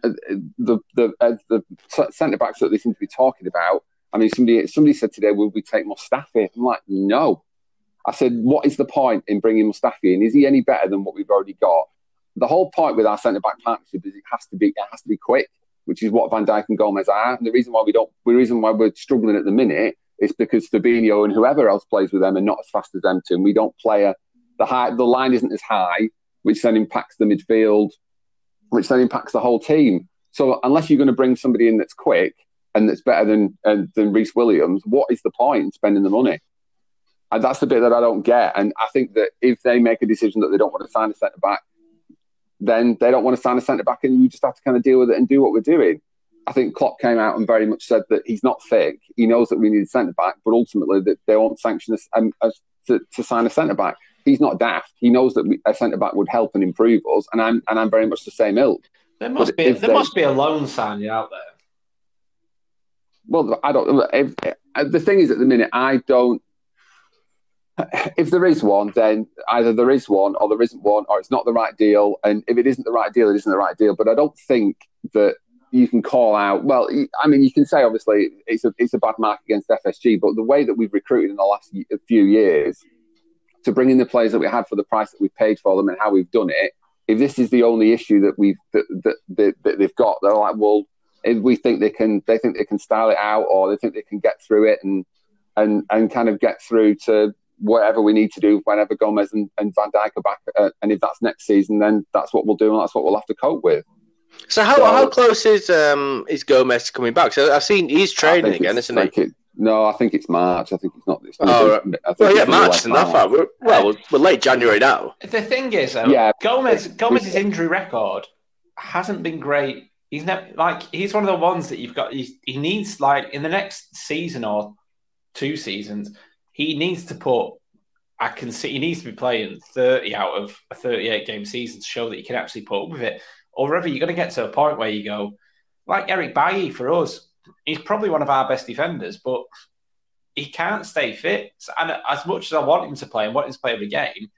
Uh, the the uh, the centre backs that they seem to be talking about. I mean, somebody somebody said today, "Will we take Mustafi?" I'm like, no. I said, what is the point in bringing Mustafi in? Is he any better than what we've already got? The whole point with our centre back partnership is it has to be it has to be quick, which is what Van Dijk and Gomez are. And the reason why we don't, the reason why we're struggling at the minute is because Fabinho and whoever else plays with them are not as fast as them. And we don't play a the high the line isn't as high, which then impacts the midfield, which then impacts the whole team. So unless you're going to bring somebody in that's quick and that's better than uh, than Rhys Williams, what is the point in spending the money? And that's the bit that I don't get. And I think that if they make a decision that they don't want to sign a centre back, then they don't want to sign a centre back, and we just have to kind of deal with it and do what we're doing. I think Klopp came out and very much said that he's not thick. He knows that we need a centre back, but ultimately that they won't sanction us um, to, to sign a centre back. He's not daft. He knows that we, a centre back would help and improve us, and I'm and I'm very much the same ilk. There must but be there they, must be a loan signing out there. Well, I don't. If, if, the thing is, at the minute, I don't if there is one, then either there is one or there isn't one, or it's not the right deal. And if it isn't the right deal, it isn't the right deal. But I don't think that you can call out. Well, I mean, you can say obviously it's a it's a bad mark against FSG, but the way that we've recruited in the last few years to bring in the players that we had for the price that we paid for them and how we've done it. If this is the only issue that we've that, that, that, that they've got, they're like, well, if we think they can, they think they can style it out, or they think they can get through it and and and kind of get through to whatever we need to do whenever Gomez and, and Van Dijk are back. Uh, and if that's next season, then that's what we'll do, and that's what we'll have to cope with. So how, so, how close is um is Gomez coming back? So I've seen he's training again, isn't he? It, no, I think it's March. I think it's not. this. not oh, right. well, yeah, March isn't that far. We're, well, we're, we're, late January now. The thing is, though, yeah, Gomez Gomez's injury record hasn't been great. He's not like he's one of the ones that you've got. he needs like in the next season or two seasons, he needs to put I can see he needs to be playing 30 out of a 38 game season to show that he can actually put up with it. Or whether you're going to get to a point where you go, like Eric Bailly for us, he's probably one of our best defenders, but he can't stay fit. And as much as I want him to play and want him to play every game,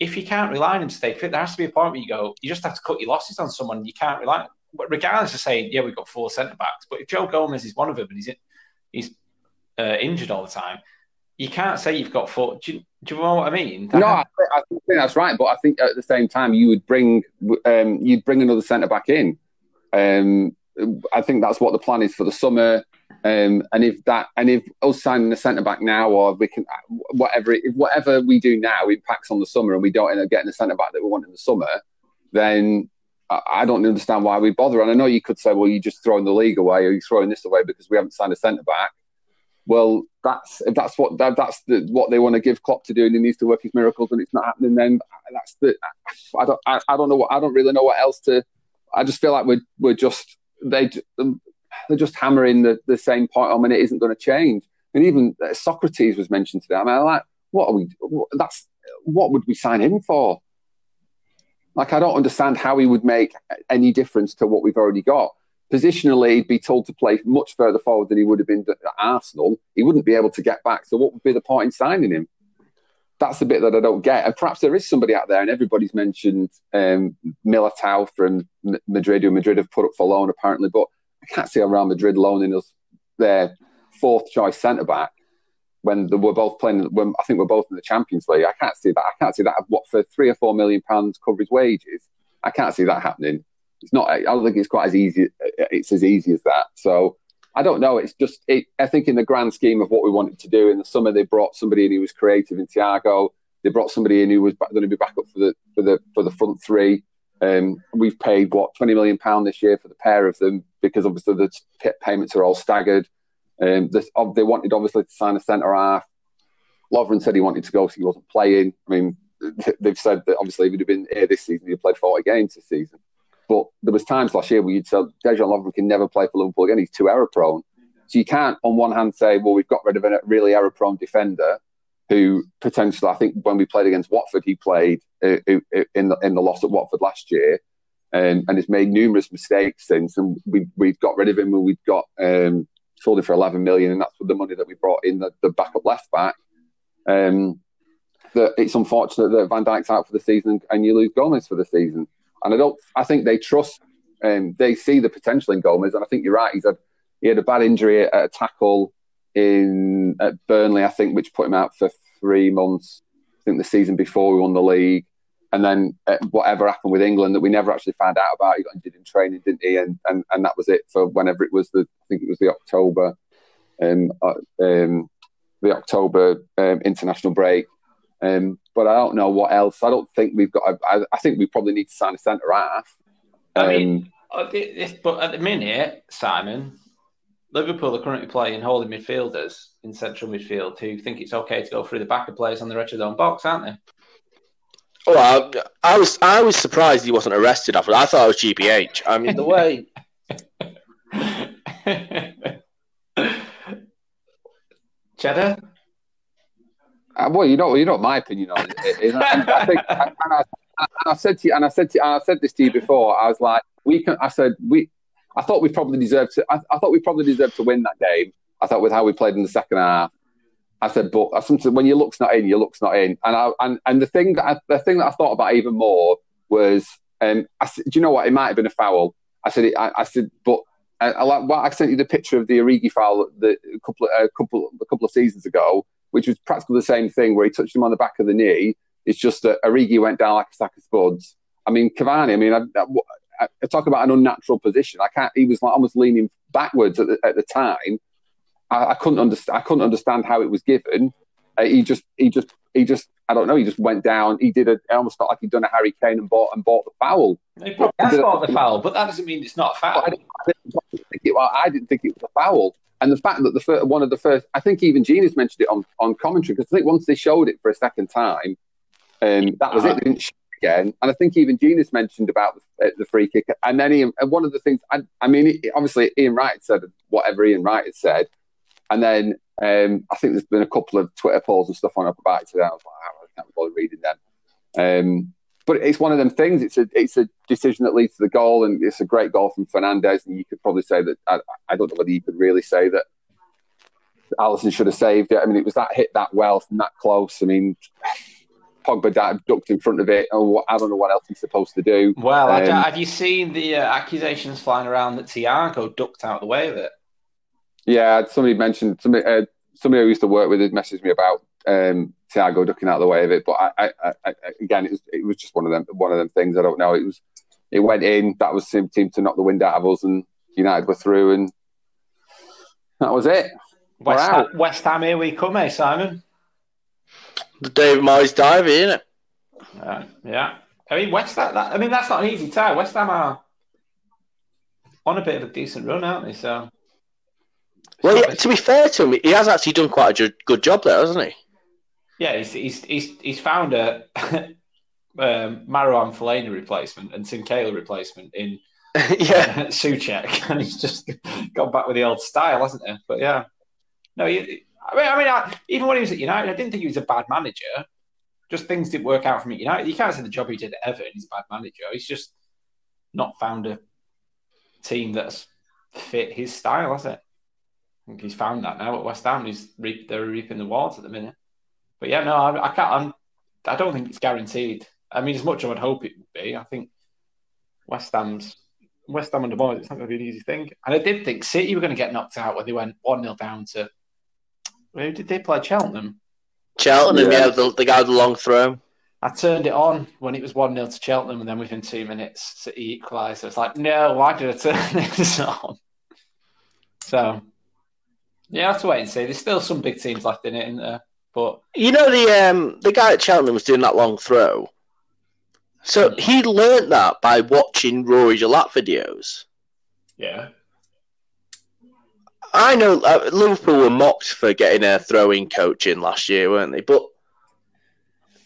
if you can't rely on him to stay fit, there has to be a point where you go, you just have to cut your losses on someone you can't rely regardless of saying, yeah, we've got four centre backs, but if Joe Gomez is one of them and he's, he's uh, injured all the time, you can't say you've got four. Do you, do you know what I mean? That no, I, I, think that's right. But I think at the same time, you would bring um, you'd bring another centre back in. Um, I think that's what the plan is for the summer. Um, and if that and if us signing a centre back now, or we can whatever if whatever we do now impacts on the summer, and we don't end up getting a centre back that we want in the summer, then I don't understand why we bother. And I know you could say, well, you're just throwing the league away, or you're throwing this away because we haven't signed a centre back well, that's if that's what that, that's the, what they want to give Klopp to do, and he needs to work his miracles, and it's not happening. Then that's the I don't I, I don't know what I don't really know what else to. I just feel like we're we're just they um, they're just hammering the, the same point on, and it isn't going to change. And even uh, Sokratis was mentioned today. I mean, I'm like, what are we? That's what would we sign him for? Like, I don't understand how he would make any difference to what we've already got positionally, he'd be told to play much further forward than he would have been at Arsenal. He wouldn't be able to get back. So, what would be the point in signing him? That's the bit that I don't get. And perhaps there is somebody out there, and everybody's mentioned um, Militao from Madrid, who Madrid have put up for loan apparently, but I can't see Real Madrid loaning us their fourth choice centre back when we're both playing. When I think we're both in the Champions League. I can't see that. I can't see that. What for three or four million pounds cover his wages? I can't see that happening it's not. I don't think it's quite as easy. It's as easy as that. So I don't know. It's just. It, I think in the grand scheme of what we wanted to do in the summer, they brought somebody in who was creative in Thiago. They brought somebody in who was going to be back up for the for the for the front three. Um, we've paid what twenty million pound this year for the pair of them because obviously the payments are all staggered. Um, this, they wanted obviously to sign a centre half. Lovren said he wanted to go, so he wasn't playing. I mean, they've said that obviously if he'd have been here this season, he'd have played 40 games this season. But there was times last year where you'd say Dejan Lovren can never play for Liverpool again. He's too error prone. So you can't, on one hand, say, well, we've got rid of a really error prone defender who potentially, I think, when we played against Watford, he played uh, uh, uh, in the in the loss at Watford last year, um, and has made numerous mistakes since. And we we've got rid of him, and we've got um, sold him for eleven million, and that's with the money that we brought in the, the backup left back. Um, that it's unfortunate that Van Dijk's out for the season and you lose Gomez for the season. And I don't. I think they trust. Um, they see the potential in Gomez, and I think you're right. He's had he had a bad injury at a tackle in at Burnley, I think, which put him out for three months. I think the season before we won the league, and then uh, whatever happened with England that we never actually found out about. He got injured in training, didn't he? And and, and that was it for whenever it was the. I think it was the October, um, uh, um the October um, international break. Um, but I don't know what else. I don't think we've got. I, I think we probably need to sign a centre half. Um, I mean, uh, but at the minute, Simon, Liverpool are currently playing holding midfielders in central midfield who think it's okay to go through the back of players on the edge of their own box, aren't they? Well, I, I was I was surprised he wasn't arrested after. I thought it was GBH. I mean, the way. Cheddar. Uh, well, you know, you know my opinion on it. I think, I, and I said to you, and I said to you, I said this to you before. I was like, we can. I said we. I thought we probably deserved to. I, I, thought we probably deserved to win that game. I thought with how we played in the second half. I said, but said, when your look's not in, your look's not in. And I, and and the thing that I, the thing that I thought about even more was, um, I said, do you know what? It might have been a foul. I said, I, I said, but I, I, well, I sent you the picture of the Origi foul the, a couple of, a couple a couple of seasons ago, which was practically the same thing where he touched him on the back of the knee. It's just that Origi went down like a sack of spuds. I mean, Cavani. I mean, I, I, I talk about an unnatural position. I can't. He was like almost leaning backwards at the, at the time. I, I couldn't understand. I couldn't understand how it was given. Uh, he just, he just, he just. I don't know. He just went down. He did a. It almost felt like he'd done a Harry Kane and bought and bought the foul. He probably has bought the foul, but that doesn't mean it's not a foul. I didn't, I didn't think it, well, I didn't think it was a foul. And the fact that the first, one of the first, I think even Jenas mentioned it on, on commentary because I think once they showed it for a second time, um, that was uh-huh. it. They didn't show it again. And I think even Jenas mentioned about the, uh, the free kick. And then Ian, and one of the things, I, I mean, it, obviously Ian Wright said whatever Ian Wright had said. And then um, I think there's been a couple of Twitter polls and stuff on up about it today. I was like, oh, I can't bother reading them. Um, but it's one of them things. It's a it's a decision that leads to the goal, and it's a great goal from Fernandez. And you could probably say that I, I don't know whether you could really say that Alisson should have saved it. I mean, it was that hit that well from that close. I mean, Pogba ducked in front of it. Oh, I don't know what else he's supposed to do. Well, um, have you seen the uh, accusations flying around that Thiago ducked out of the way of it? Yeah, somebody mentioned somebody. Uh, somebody I used to work with had messaged me about um, Thiago ducking out of the way of it. But I, I, I, again, it was it was just one of them one of them things. I don't know. It was it went in. That was the team to knock the wind out of us, and United were through, and that was it. West, Ham, West Ham, here we come, eh, Simon? The David Moyes dive, isn't it? Uh, yeah. I mean, West Ham. That, I mean, that's not an easy tie. West Ham are on a bit of a decent run, aren't they? So. Well, yeah, to be fair to him, he has actually done quite a good job there, hasn't he? Yeah, he's he's he's, he's found a um, Marouane Fellaini replacement and Sinclair replacement in yeah uh, Soucek, and he's just gone back with the old style, hasn't he? But yeah, no, he, I mean, I mean, I, even when he was at United, I didn't think he was a bad manager. Just things didn't work out for me at United. You can't say the job he did at Everton. He's a bad manager. He's just not found a team that's fit his style, has it? I think he's found that now at West Ham. He's reap, they're reaping the rewards at the minute. But yeah, no, I, I can't. I'm, I don't think it's guaranteed. I mean, as much as I'd hope it would be, I think West Ham's West Ham under Moyes, it's not going to be an easy thing. And I did think City were going to get knocked out when they went one 0 down to. Who did they play? Cheltenham. Cheltenham, yeah, yeah the, the guy with the long throw. I turned it on when it was 1 0 to Cheltenham, and then within two minutes, City equalised. I was like, no, why did I turn this on? So, yeah, I have to wait and see. There's still some big teams left in it, in there. But you know the um, the guy at Cheltenham was doing that long throw. So hmm. he learnt that by watching Rory Delap videos. Yeah. I know uh, Liverpool were mocked for getting a throwing coach in last year, weren't they? But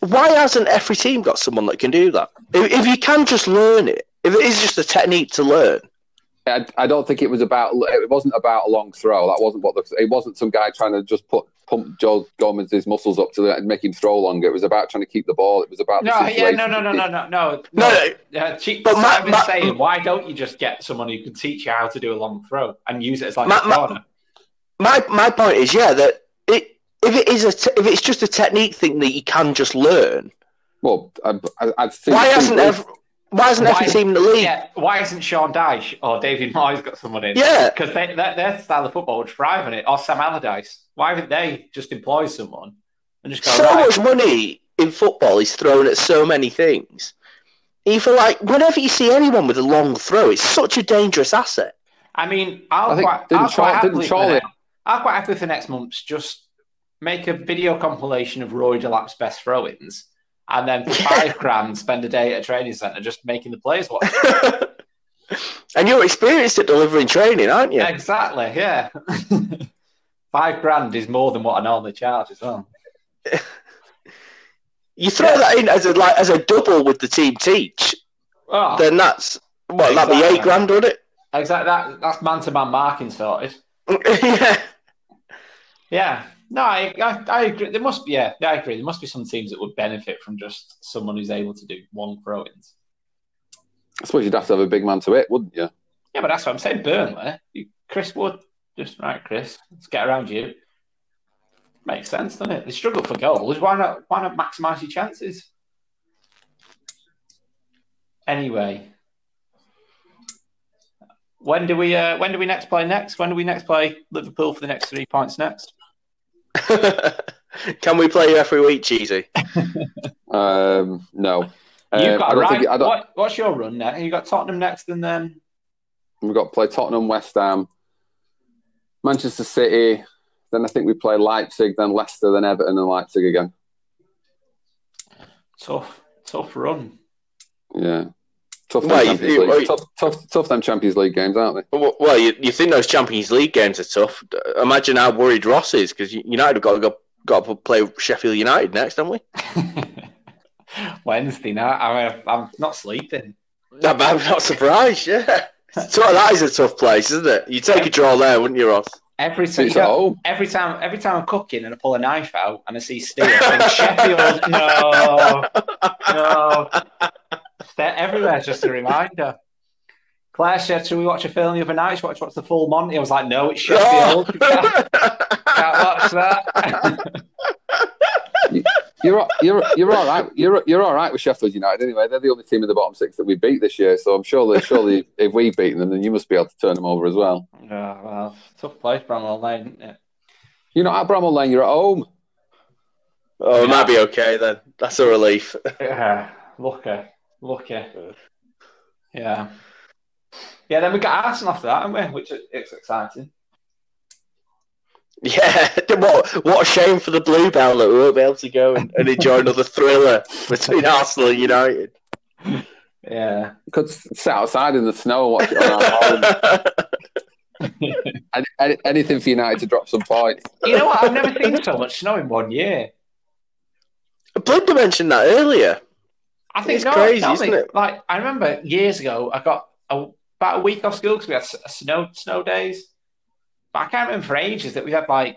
why hasn't every team got someone that can do that? If, if you can just learn it, if it is just a technique to learn, I, I don't think it was about. It wasn't about a long throw. That wasn't what the. It wasn't some guy trying to just put pump Joe Gomez's muscles up to make him throw longer. It was about trying to keep the ball. It was about. No, yeah, no, no, no, no, no, no, No, no. Uh, Chief, But but my- Simon's my- saying, why don't you just get someone who can teach you how to do a long throw and use it as like My- a my- corner? my my point is, yeah, that it if it is a te- if it's just a technique thing that you can just learn, Well, I, I, I'd think. why hasn't every, why hasn't Why- every team in the league? Yeah, why isn't Sean Dyche or David Moyes got someone in? Yeah. because they, their, their style of football would thrive on it. Or Sam Allardyce. Why haven't they just employed someone and just go so right? much money in football is thrown at so many things. You feel like whenever you see anyone with a long throw, it's such a dangerous asset. I mean, I'll I think- quite, didn't I'll Charlie- quite didn't happily for I'll quite happily for next month's just make a video compilation of Roy Delap's best throw-ins, and then for five grand spend a day at a training centre just making the players watch. and you're experienced at delivering training, aren't you? Exactly, yeah. five grand is more than what I normally charge as well. You throw that in as a like as a double with the team teach, Oh, then that's what that'd be eight grand, would it? exactly. That, that's man-to-man marking sorted. yeah. Yeah. No, I, I, I agree. There must be, yeah, I agree. There must be some teams that would benefit from just someone who's able to do one throw ins. I suppose you'd have to have a big man to it, wouldn't you? Yeah, but that's what I'm saying. Burnley, Chris Wood, just right, Chris. Let's get around you. Makes sense, doesn't it? They struggle for goals. Why not? Why not maximise your chances? Anyway, when do we? Uh, when do we next play next? When do we next play Liverpool for the next three points next? Can we play you every week, Cheesy? Um, no. You've Um, got I don't right. think. What, what's your run now? You got Tottenham next, and then We've got to play Tottenham, West Ham, Manchester City. Then I think we play Leipzig, then Leicester, then Everton, and Leipzig again. tough, tough run. Yeah. Tough, them Well, you- Champions you- League. well, you- tough, tough, tough them Champions League games, aren't they? Well, well, you, you think those Champions League games are tough? Imagine how worried Ross is because United have got to go, got to play Sheffield United next, haven't we? Wednesday night. I mean, uh, I'm not sleeping. No, but I'm not surprised. Yeah, so that is a tough place, isn't it? You take a draw there, wouldn't you, Ross? Every time, It's at home. every time, every time I'm cooking and I pull a knife out and I see steel, I Sheffield. No, no. They're everywhere. Just a reminder. Claire said, "Should we watch a film the other night? Should we watch what's the full Monty?" I was like, "No, it's Sheffield. Oh. You can't, can't watch that." You're you're you're all right. You're you're all right with Sheffield United anyway. They're the only team in the bottom six that we beat this year. So I'm sure that surely if we've beaten them, then you must be able to turn them over as well. oh, well, tough place, Bramall Lane. Isn't it? You're not at Bramall Lane. You're at home. oh, it might be okay then. That's a relief. Yeah, lucky, lucky. Yeah, yeah. Then we got Arsenal after that, haven't we? Which is it's exciting. Yeah, what what a shame for the Bluebell that we won't be able to go and, and enjoy another thriller between Arsenal and United. Yeah, Could sit outside in the snow and watch it on our home. Any, any, anything for United to drop some points. you know what? I've never seen so much snow in one year. Blunder mentioned that earlier. I think It's no, crazy, tell isn't me, it? Like I remember years ago, I got a, about a week off school because we had s- snow snow days. But I can't remember for ages that we had like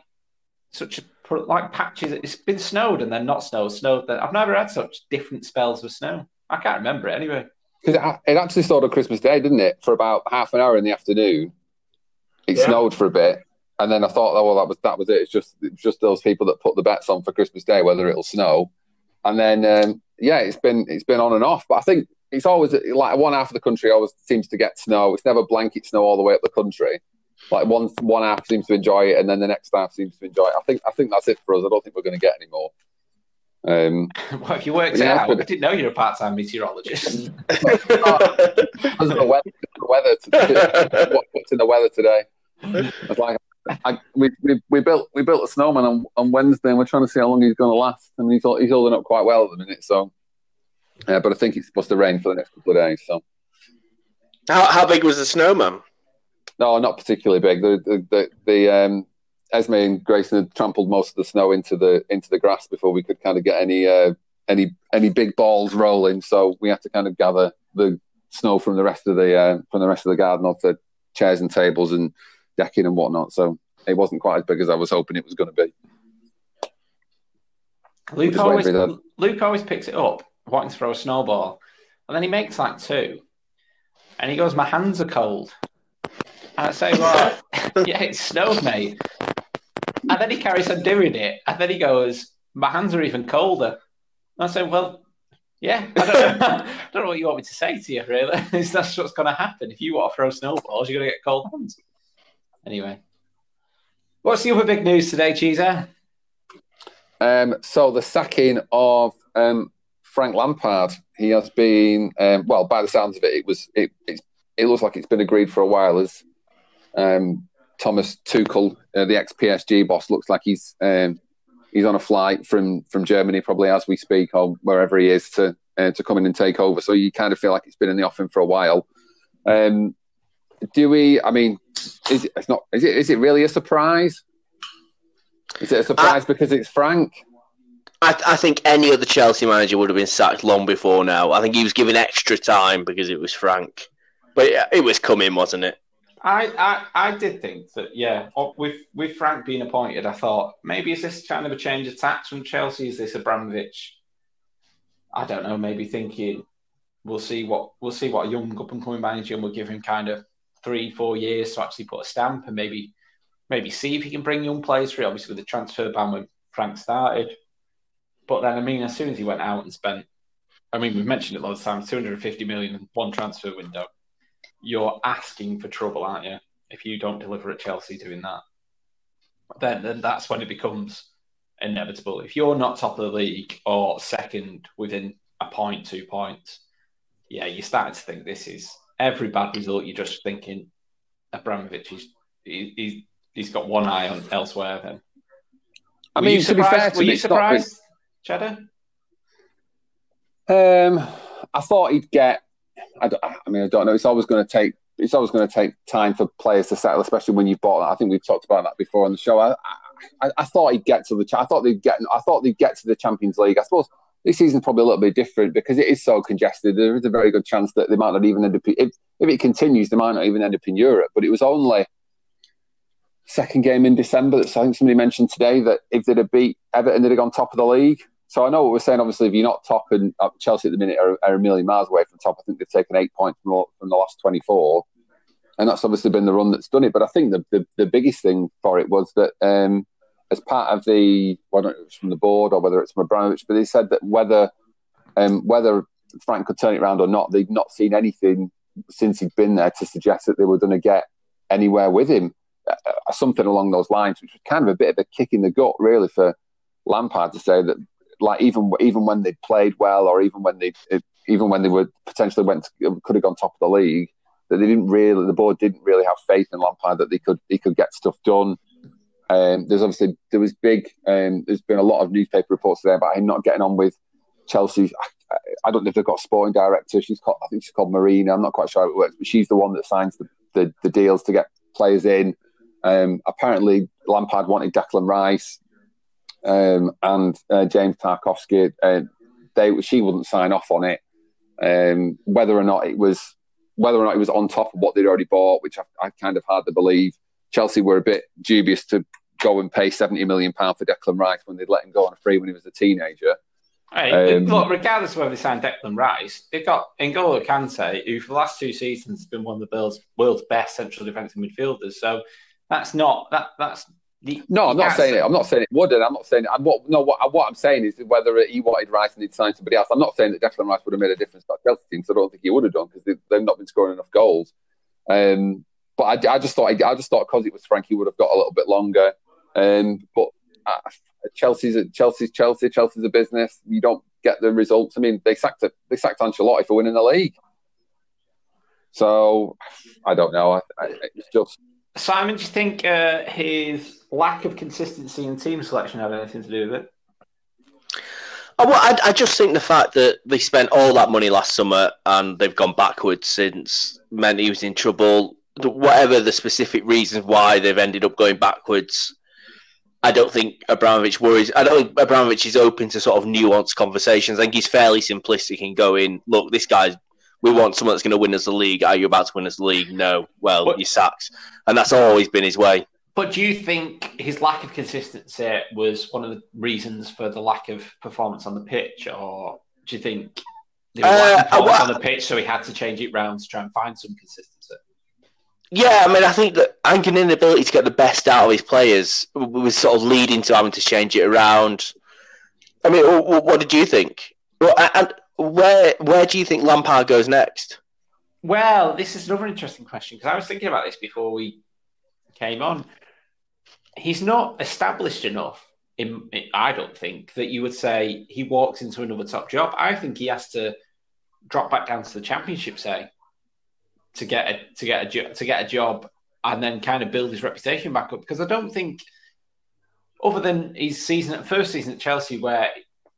such a, like patches. It's been snowed and then not snowed, snowed. Then I've never had such different spells of snow. I can't remember it anyway. Because it, it actually snowed on Christmas Day, didn't it? For about half an hour in the afternoon, it Yeah. snowed for a bit, and then I thought, oh well, that was that was it. It's just it's just those people that put the bets on for Christmas Day whether it'll snow, and then um, yeah, it's been it's been on and off. But I think it's always like one half of the country always seems to get snow. It's never blanket snow all the way up the country. Like one one half seems to enjoy it, and then the next half seems to enjoy it. I think I think that's it for us. I don't think we're going to get any more. Um, well, if you worked Yeah, it out, but- I didn't know you're a part-time meteorologist. because of the weather, the weather to, what, what's in the weather today. Like I, we, we we built we built a snowman on, on Wednesday, and we're trying to see how long he's going to last, and he's he's holding up quite well at the minute. So, yeah, but I think it's supposed to rain for the next couple of days. So, how, how big was the snowman? no, not particularly big. The the the, the um, Esme and Grayson had trampled most of the snow into the into the grass before we could kind of get any uh, any any big balls rolling. So we had to kind of gather the snow from the rest of the uh, from the rest of the garden or to chairs and tables and decking and whatnot. So it wasn't quite as big as I was hoping it was going to be. Luke always, wait for that. Luke always picks it up, wanting to throw a snowball, and then he makes like two, and he goes, "My hands are cold." And I say, "Well, yeah, it snowed, mate." And then he carries on doing it, and then he goes, "My hands are even colder." And I say, "Well, yeah, I don't, know, I don't know what you want me to say to you, really. That's what's going to happen if you want to throw snowballs? You're going to get cold hands." Anyway, what's the other big news today, Cheeser? Um, so the sacking of um, Frank Lampard, he has been um, well. By the sounds of it, it was it, it. It looks like it's been agreed for a while. As um, Thomas Tuchel, uh, the ex PSG boss, looks like he's um, he's on a flight from from Germany, probably as we speak, or wherever he is to uh, to come in and take over. So you kind of feel like it's been in the offing for a while. Um, do we? I mean, is it, it's not? Is it? Is it really a surprise? Is it a surprise because it's Frank? I, I think any other Chelsea manager would have been sacked long before now. I think he was given extra time because it was Frank. But yeah, it was coming, wasn't it? I, I, I did think that, yeah, with with Frank being appointed, I thought maybe is this kind of a change of tax from Chelsea? Is this Abramovich? I don't know. Maybe thinking we'll see what we'll see what a young up and coming manager, and we'll give him kind of three, four years to actually put a stamp and maybe maybe see if he can bring young players through. Obviously, with the transfer ban when Frank started, but then I mean, as soon as he went out and spent, I mean, we've mentioned it loads of times, two hundred fifty million in one transfer window you're asking for trouble, aren't you? If you don't deliver at Chelsea doing that, then then that's when it becomes inevitable. If you're not top of the league or second within a point, two points, yeah, you're starting to think this is every bad result. You're just thinking Abramovich is he, he's he's got one eye on elsewhere. Then I Were mean, to be fair, to were me, you surprised, Cheddar? Um, I thought he'd get. I, don't- I mean, I don't know. It's always going to take. It's always going to take time for players to settle, especially when you've bought that. I think we've talked about that before on the show. I, I, I thought he'd get to the. I thought they'd get. I thought they'd get to the Champions League. I suppose this season's probably a little bit different because it is so congested. There is a very good chance that they might not even end up. If if it continues, they might not even end up in Europe. But it was only second game in December that I think somebody mentioned today that if they'd have beat Everton, they'd have gone top of the league. So I know what we're saying. Obviously, if you're not top, and uh, Chelsea at the minute are, are a million miles away from top. I think they've taken eight points from, the- from the last 24, and that's obviously been the run that's done it. But I think the the, the biggest thing for it was that um, as part of the whether it was from the board or whether it's from Abramovich, but they said that whether um, whether Frank could turn it around or not, they'd not seen anything since he'd been there to suggest that they were going to get anywhere with him. Uh, something along those lines, which was kind of a bit of a kick in the gut, really, for Lampard to say that, like even even when they played well, or even when they even when they were potentially went to, could have gone top of the league, that they didn't really the board didn't really have faith in Lampard that they could he could get stuff done. Um, there's obviously there was big. Um, there's been a lot of newspaper reports there about him not getting on with Chelsea. I, I don't know if they've got a sporting director. She's called, I think she's called Marina. I'm not quite sure how it works, but she's the one that signs the, the, the deals to get players in. Um, apparently, Lampard wanted Declan Rice um, and uh, James Tarkowski. Uh, they she wouldn't sign off on it. Um, whether or not it was whether or not it was on top of what they'd already bought, which I, I kind of hard to believe. Chelsea were a bit dubious to go and pay seventy million pound for Declan Rice when they'd let him go on a free when he was a teenager. Hey, Um, look, regardless of whether they signed Declan Rice, they've got N'Golo Kante, who for the last two seasons has been one of the world's, world's best central defensive midfielders. So that's not that. That's the, No, I'm not saying it. I'm not saying it wouldn't. I'm not saying it. I'm, what, no, what, what I'm saying is whether he wanted Rice and he'd signed somebody else. I'm not saying that Declan Rice would have made a difference to that Chelsea team. So I don't think he would have done because they, they've not been scoring enough goals. Um, but I, I just thought I just thought because it was Frank, he would have got a little bit longer. Um, but uh, Chelsea's a- Chelsea's Chelsea. Chelsea's a business. You don't get the results. I mean, they sacked it. They sacked Ancelotti for winning the league. So I don't know. I, I, it's just Simon, do you think uh, his lack of consistency in team selection had anything to do with it? I, well, I, I just think the fact that they spent all that money last summer and they've gone backwards since meant he was in trouble. The, whatever the specific reasons why they've ended up going backwards, I don't think Abramovich worries. I don't think Abramovich is open to sort of nuanced conversations. I think he's fairly simplistic in going, look, this guy's We want someone that's going to win us the league. Are you about to win us the league? No. Well, But- you sacked, and that's always been his way. But do you think his lack of consistency was one of the reasons for the lack of performance on the pitch, or do you think there was lack of Uh, performance well- on the pitch, so he had to change it round to try and find some consistency? Yeah, I mean, I think that Ange's inability to get the best out of his players was sort of leading to having to change it around. I mean, wh- wh- what did you think? And where where do you think Lampard goes next? Well, this is another interesting question because I was thinking about this before we came on. He's not established enough. In, I don't think that you would say he walks into another top job. I think he has to drop back down to the championship, say, to get a to get a to get a job, and then kind of build his reputation back up. Because I don't think, other than his season, first season at Chelsea, where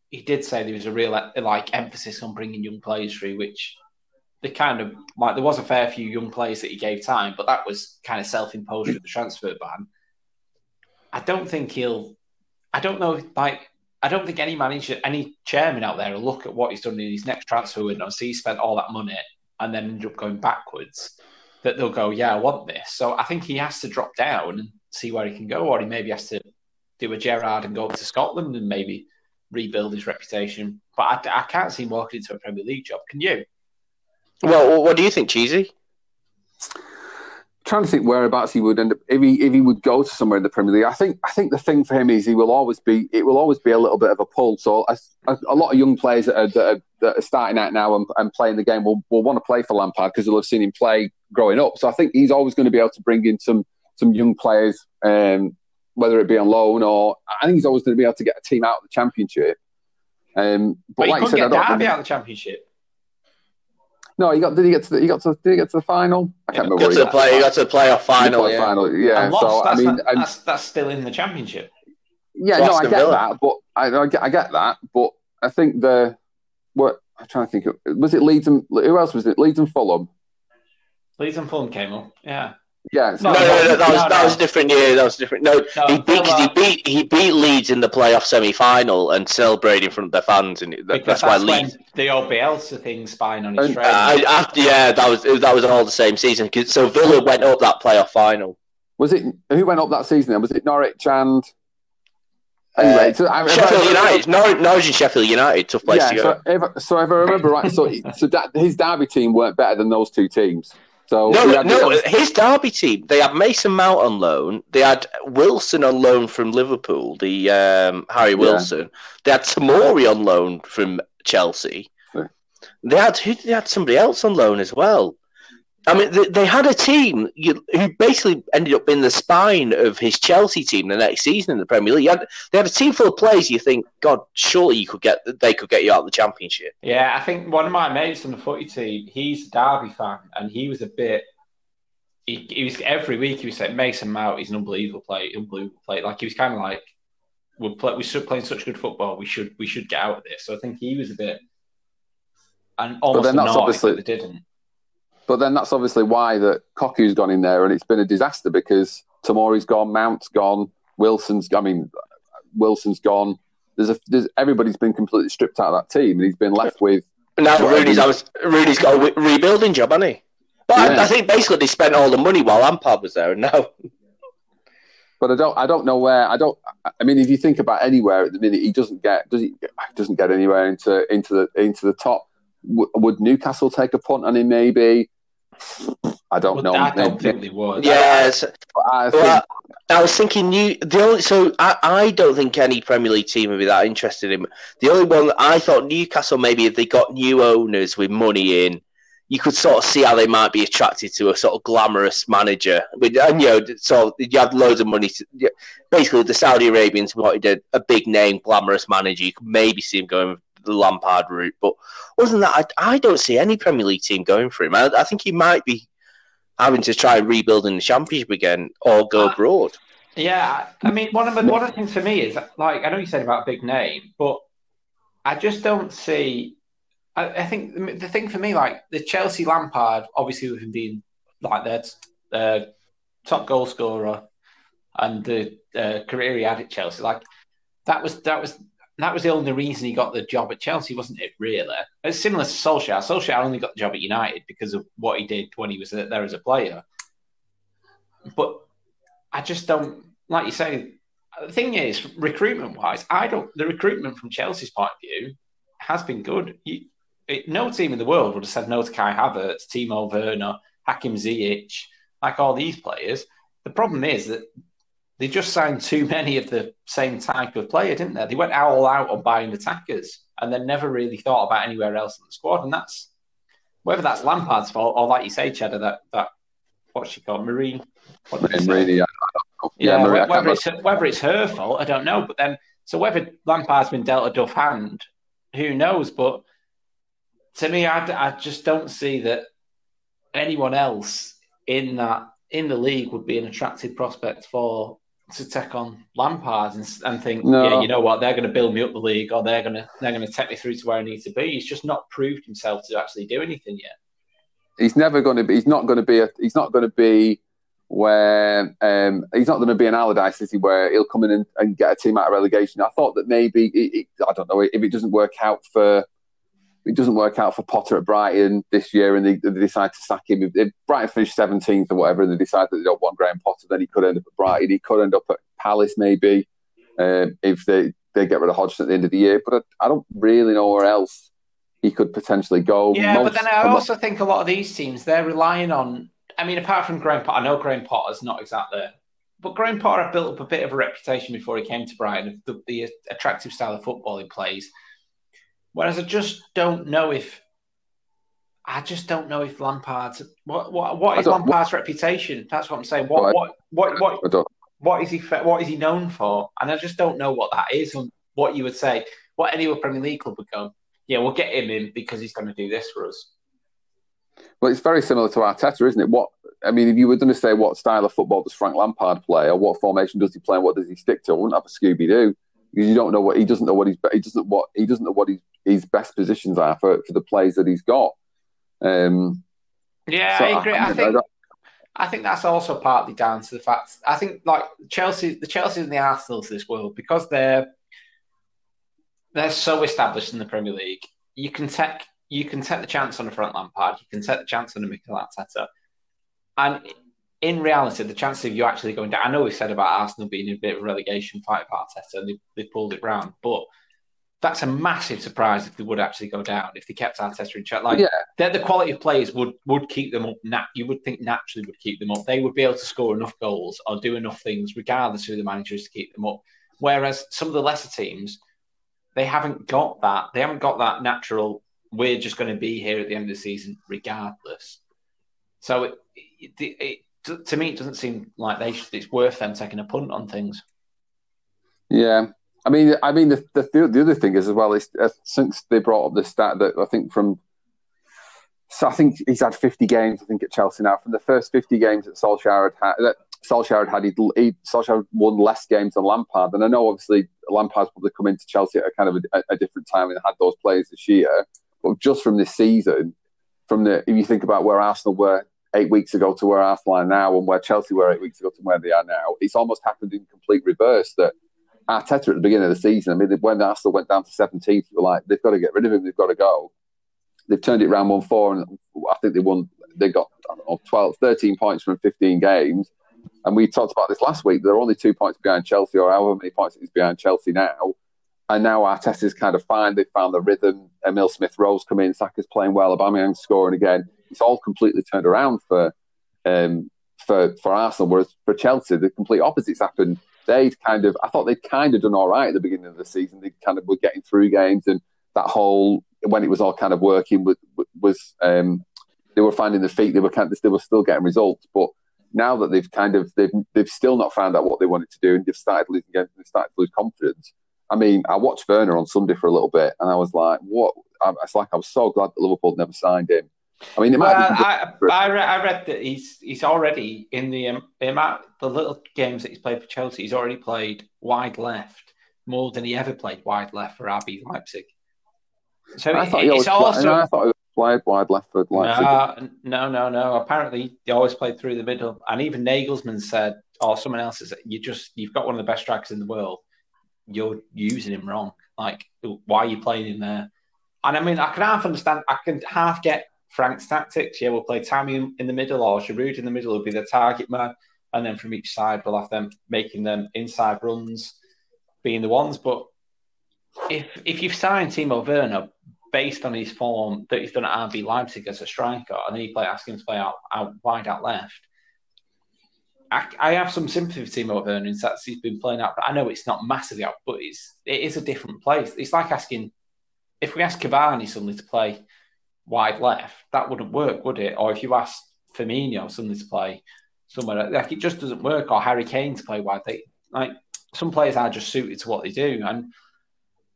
he did say there was a real like emphasis on bringing young players through, which they kind of like there was a fair few young players that he gave time, but that was kind of self-imposed with the transfer ban. I don't think he'll. I don't know. Like, I don't think any manager, any chairman out there will look at what he's done in his next transfer window, see he spent all that money, and then end up going backwards. That they'll go, yeah, I want this. So I think he has to drop down and see where he can go, or he maybe has to do a Gerrard and go up to Scotland and maybe rebuild his reputation. But I, I can't see him walking into a Premier League job. Can you? Well, what do you think, Cheesy? Trying to think whereabouts he would end up if he if he would go to somewhere in the Premier League. I think I think the thing for him is he will always be it will always be a little bit of a pull. So a, a, a lot of young players that are, that are, that are starting out now and, and playing the game will, will want to play for Lampard because they'll have seen him play growing up. So I think he's always going to be able to bring in some some young players, um, whether it be on loan or I think he's always going to be able to get a team out of the Championship. Um, but, But, like I said, I get don't. Derby think- out of the Championship. No, he got. Did he get to? The, he got to. Did he get to the final? I can't Yeah, remember. Got where to he the play, got to the playoff final. Yeah. final, yeah. and lost. So I that's, mean, not- and- that's, that's still in the Championship. Yeah, Lost no, I get Villa. that, but I, I, get, I get that, but I think the what I'm trying to think of was it Leeds and who else was it? Leeds and Fulham. Leeds and Fulham came up. Yeah. Yeah, so No, no, no, that was No, that was a different year. That was different. No, No, he beat 'cause he beat he beat Leeds in the playoff semi final and celebrated in front of their fans, and that, Because that's why that's Leeds. when the old Bielsa thing spying on his And, training. I, after, yeah, that was that was all the same season. So Villa went up that playoff final. was it who went up that season? Then was it Norwich and anyway? Uh, so I, Sheffield United, Norwich, Norwich and Sheffield United, tough place Yeah, to go. so if, so if I remember right, so so that, his Derby team weren't better than those two teams. So No, had- no, his Derby team. They had Mason Mount on loan. They had Wilson on loan from Liverpool. The um, Harry Wilson. They had Tamori on loan from Chelsea. Yeah. They had who? They had somebody else on loan as well. I mean, they, they had a team who basically ended up being the spine of his Chelsea team the next season in the Premier League. You had, they had a team full of players. You think, God, surely you could get they could get you out of the Championship. Yeah, I think one of my mates on the footy team, he's a Derby fan, and he was a bit. He, he was every week he was saying Mason Mount is an unbelievable player, unbelievable player. Like he was kind of like, we're play, we're playing such good football. We should we should get out of this. So I think he was a bit, and almost then that's annoyed obviously- they didn't. But then that's obviously why that Cocu's gone in there, and it's been a disaster because Tamori's gone, Mount's gone, Wilson's. I mean, Wilson's gone. There's a there's, everybody's been completely stripped out of that team, and he's been left with. Now Rooney's, I was, Rooney's got a w- rebuilding job, hasn't he? But I, I think basically they spent all the money while Lampard was there, and now But I don't I don't know where I don't. I mean, if you think about anywhere at the minute, he doesn't get does he doesn't get anywhere into into the into the top. W- would Newcastle take a punt on him? Maybe. I don't But know. I don't think they would. yes. I think, Well, I was thinking new. The only so I, I don't think any Premier League team would be that interested in. The only one that I thought Newcastle maybe if they got new owners with money in, you could sort of see how they might be attracted to a sort of glamorous manager. But and you know, so you have loads of money. To, basically, the Saudi Arabians wanted a, a big name, glamorous manager. You could maybe see him going the Lampard route, but other than that, I, I don't see any Premier League team going for him. I, I think he might be having to try rebuilding the Championship again or go Uh, abroad. Yeah, I mean, one of the one of the things for me is like I know you said about a big name, but I just don't see. I, I think the, the thing for me, like the Chelsea Lampard, obviously with him being like their uh, top goal scorer and the uh, career he had at Chelsea, like that was that was that was the only reason he got the job at Chelsea, wasn't it? Really, it's similar to Solskjaer. Solskjaer only got the job at United because of what he did when he was there as a player. But I just don't like you say. The thing is, recruitment wise, I don't. The recruitment from Chelsea's point of view has been good. You, it, no team in the world would have said no to Kai Havertz, Timo Werner, Hakim Ziyech, like all these players. The problem is that they just signed too many of the same type of player, didn't they? They went all out on buying attackers and then never really thought about anywhere else in the squad. And that's whether that's Lampard's fault or, like you say, Cheddar, that that what's she called, Marine. Marine, yeah, yeah, yeah whether it's whether it's her fault, I don't know. But then, so whether Lampard's been dealt a duff hand, who knows? But to me, I, I just don't see that anyone else in that in the league would be an attractive prospect for to take on Lampard and, and think, no. yeah, you know what, they're going to build me up the league, or they're going to they're going to take me through to where I need to be. He's just not proved himself to actually do anything yet. He's never going to be. He's not going to be. A, he's not going to be where um, he's not going to be an Allardyce City where he'll come in and, and, get a team out of relegation. I thought that maybe it, it, I don't know if it doesn't work out for it doesn't work out for Potter at Brighton this year, and they, they decide to sack him. If, if Brighton finished seventeenth or whatever, and they decide that they don't want Graham Potter, then he could end up at Brighton. He could end up at Palace maybe um, if they they get rid of Hodgson at the end of the year. But I, I don't really know where else he could potentially go. Yeah, Most, but then I also think a lot of these teams they're relying on. I mean, apart from Graham Potter, I know Graham Potter's not exactly. But Graham Potter built up a bit of a reputation before he came to Brighton of the, the attractive style of football he plays Whereas I just don't know if I just don't know if Lampard's what what what is Lampard's what, reputation? That's what I'm saying. What what what what what is he what is he known for? And I just don't know what that is and what you would say. What any other Premier League club would go, yeah, we'll get him in because he's going to do this for us. Well, it's very similar to Arteta, isn't it? What I mean, if you were going to say what style of football does Frank Lampard play, or what formation does he play, and what does he stick to, I wouldn't have a Scooby Doo because you don't know what he doesn't know what he's he doesn't what he doesn't know what his his best positions are for, for the plays that he's got. Um, yeah, so I agree. I, I think I think that's also partly down to the fact I think like Chelsea, the Chelsea and the Arsenals of this world because they're they're so established in the Premier League. You can take you can take the chance on a Frank Lampard. You can take the chance on a Mikel Arteta, and in reality, the chances of you actually going down. I know we said about Arsenal being in a bit of a relegation fight for Arteta, and they, they pulled it round, but that's a massive surprise if they would actually go down if they kept Arteta in check. Like yeah. the quality of players would would keep them up. Nat- you would think naturally would keep them up. They would be able to score enough goals or do enough things, regardless who the manager is, to keep them up. Whereas some of the lesser teams, they haven't got that. They haven't got that natural. We're just going to be here at the end of the season, regardless. So it, it, it to, to me, it doesn't seem like they should, it's worth them taking a punt on things. Yeah, I mean, I mean, the the, the other thing is as well is uh, since they brought up the stat that I think from, so I think he's had fifty games. I think at Chelsea now. From the first fifty games that Solskjaer had, had that Solskjaer had, had he, Solskjaer won less games than Lampard. And I know obviously Lampard's probably come into Chelsea at a kind of a, a different time and had those players this year. But just from this season, from the if you think about where Arsenal were eight weeks ago to where Arsenal are now and where Chelsea were eight weeks ago to where they are now, it's almost happened in complete reverse. That Arteta at the beginning of the season, I mean, when Arsenal went down to 17th, they were like, they've got to get rid of him, they've got to go. They've turned it around 1 4, and I think they won, they got know, 12, 13 points from 15 games. And we talked about this last week. They're only two points behind Chelsea, or however many points it is behind Chelsea now. And now Arteta's kind of fine. They've found the rhythm. Emil Smith Rowe's come in. Saka's playing well. Aubameyang's scoring again. It's all completely turned around for um, for for Arsenal. Whereas for Chelsea, the complete opposites happened. They'd kind of, I thought they'd kind of done all right at the beginning of the season. They kind of were getting through games, and that whole when it was all kind of working was, um, they were finding the feet. They were kind of, they were still getting results, but now that they've kind of they've they've still not found out what they wanted to do, and they've started losing games, and they've started to lose confidence. I mean, I watched Werner on Sunday for a little bit, and I was like, "What?" It's like I was so glad that Liverpool never signed him I mean, it might. Well, I, I, read, I read that he's he's already in the um, amount the little games that he's played for Chelsea. He's already played wide left more than he ever played wide left for RB Leipzig. So I thought he always also. I thought he played wide left for Leipzig. No, no, no, no. Apparently, he always played through the middle. And even Nagelsmann said, or someone else said, "You just you've got one of the best strikers in the world. You're using him wrong." Like, why are you playing him there? And I mean, I can half understand. I can half get Frank's tactics. Yeah, we'll play Tammy in, in the middle, or Giroud in the middle will be the target man, and then from each side we'll have them making them inside runs, being the ones. But if if you've signed Timo Werner based on his form that he's done at RB Leipzig as a striker, and then you play ask him to play out, out wide out left. I, I have some sympathy for Timo Werner in that he's been playing out, but I know it's not massively out, but it's it is a different place. It's like asking if we ask Cavani suddenly to play wide left, that wouldn't work, would it? Or if you ask Firmino suddenly to play somewhere like it just doesn't work, or Harry Kane to play wide. They, like some players are just suited to what they do, and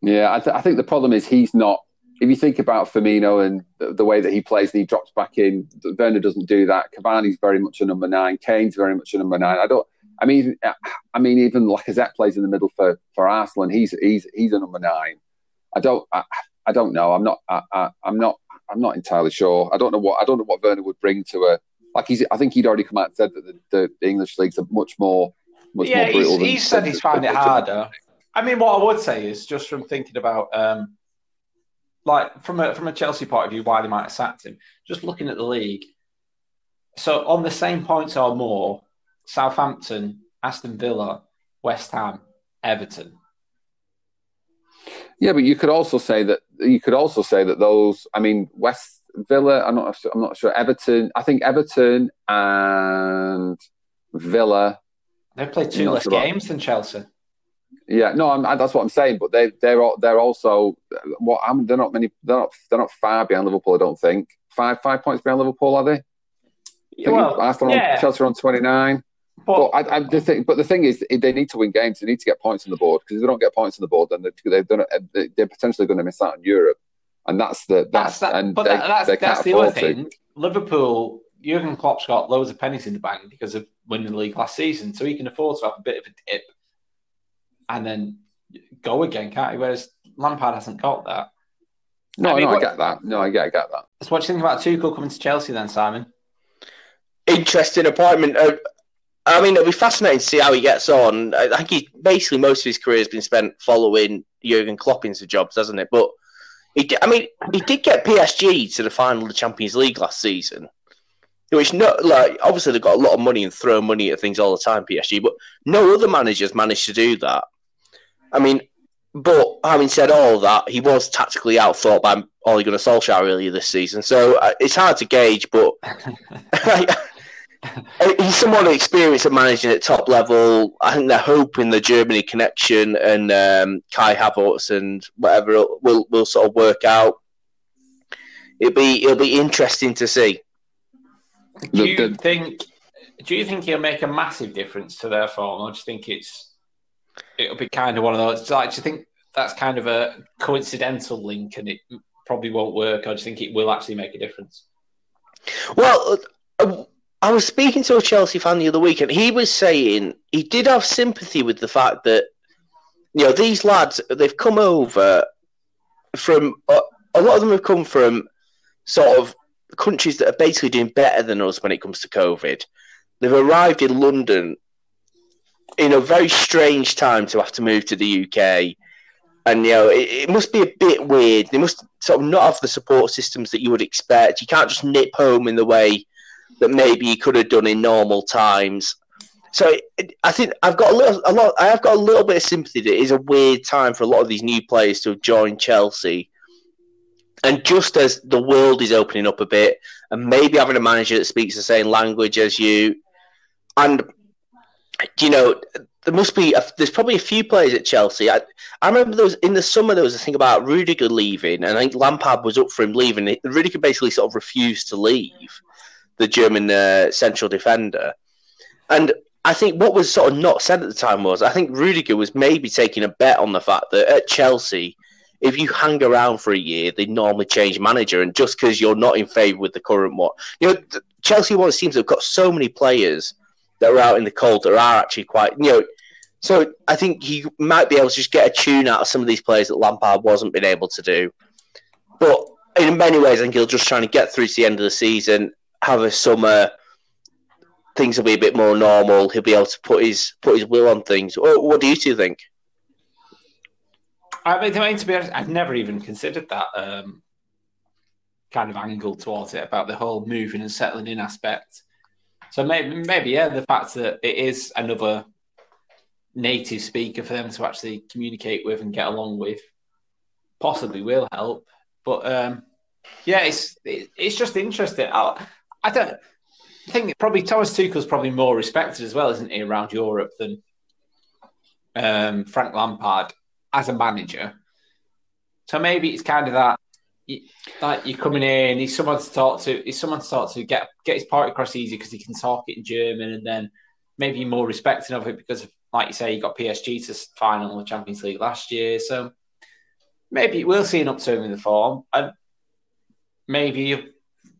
yeah, I, th- I think the problem is he's not if you think about Firmino and the, the, way that he plays and he drops back in, Werner doesn't do that. Cavani's very much a number nine. Kane's very much a number nine. I don't. I mean, I mean, even Lacazette plays in the middle for for Arsenal, and he's he's he's a number nine. I don't. I, I don't know. I'm not. I, I, I'm not. I'm not entirely sure. I don't know what. I don't know what Werner would bring to a. Like he's. I think he'd already come out and said that the, the English leagues are much more. Much yeah, more brutal he's, he's said he's found it harder. I mean, what I would say is just from thinking about. um like from a from a Chelsea point of view, why they might have sacked him. Just looking at the league, so on the same points or more, Southampton, Aston Villa, West Ham, Everton. Yeah, but you could also say that you could also say that those. I mean, West Villa. I'm not. I'm not sure. Everton. I think Everton and Villa. They played two less games than Chelsea. Yeah, no, I'm, that's what I'm saying. But they they're they're also what I they're not many. They're not they're not far behind Liverpool. I don't think five five points behind Liverpool are they? well, Arsenal, yeah. Chelsea on twenty nine. But, but I, I, the thing, but the thing is, they need to win games. They need to get points on the board because if they don't get points on the board, then they, have done it, they're potentially going to miss out on Europe, and that's the that's, that's that, and but they, that, that's, they that's the other thing. To. Liverpool, Jurgen Klopp's got loads of pennies in the bank because of winning the league last season, so he can afford to have a bit of a dip and then go again, can't he? Whereas Lampard hasn't got that. No, I mean, no, what, I get that. No, I get, I get that. So, what do you think about Tuchel coming to Chelsea then, Simon? Interesting appointment. Uh, I mean, it'll be fascinating to see how he gets on. I think he basically most of his career has been spent following Jurgen Klopp into jobs, hasn't it? But he, I mean, he did get PSG to the final of the Champions League last season, which not like obviously they've got a lot of money and throw money at things all the time, PSG. But no other managers managed to do that. I mean, but having said all that, he was tactically outthought by Ole Gunnar Solskjaer earlier this season, so uh, it's hard to gauge. But he's somewhat experienced at managing at top level. I think they're hoping the Germany connection and um, Kai Havertz and whatever will will sort of work out. It'll be it'll be interesting to see. Do you think? Do you think he'll make a massive difference to their form, or do you think it's it'll be kind of one of those. Like, do you think that's kind of a coincidental link and it probably won't work, or do you think it will actually make a difference? Well, uh, I was speaking to a Chelsea fan the other week, and he was saying he did have sympathy with the fact that you know these lads they've come over from uh, a lot of them have come from sort of countries that are basically doing better than us when it comes to COVID. They've arrived in London in a very strange time to have to move to the UK. And you know, it, it, must be a bit weird. They must sort of not have the support systems that you would expect. You can't just nip home in the way that maybe he could have done in normal times. So I think I've got a little, a lot. I have got a little bit of sympathy that it is a weird time for a lot of these new players to have joined Chelsea. And just as the world is opening up a bit, and maybe having a manager that speaks the same language as you, and you know, there must be a, there's probably a few players at Chelsea. I, I remember there was in the summer there was a thing about Rudiger leaving, and I think Lampard was up for him leaving. Rudiger basically sort of refused to leave the German uh, central defender, and I think what was sort of not said at the time was I think Rudiger was maybe taking a bet on the fact that at Chelsea, if you hang around for a year, they normally change manager, and just because you're not in favour with the current one, you know, Chelsea one seems to have got so many players that are out in the cold that are actually quite, you know. So I think he might be able to just get a tune out of some of these players that Lampard wasn't been able to do. But in many ways, I think he'll just trying to get through to the end of the season, have a summer. Things will be a bit more normal. He'll be able to put his put his will on things. What do you two think? I mean, I mean, to be honest, I've never even considered that um, kind of angle towards it about the whole moving and settling in aspect. So maybe, maybe yeah, the fact that it is another native speaker for them to actually communicate with and get along with possibly will help. But um, yeah, it's it's just interesting. I, I don't think probably Thomas Tuchel's probably more respected as well, isn't he, around Europe than um, Frank Lampard as a manager. So maybe it's kind of that like you're coming in, he's someone to talk to, he's someone to talk to, get get his part across easy because he can talk it in German, and then maybe more respecting of it because, like you say, he got PSG to final of the Champions League last year. So maybe we'll see an upturn in the form, and maybe you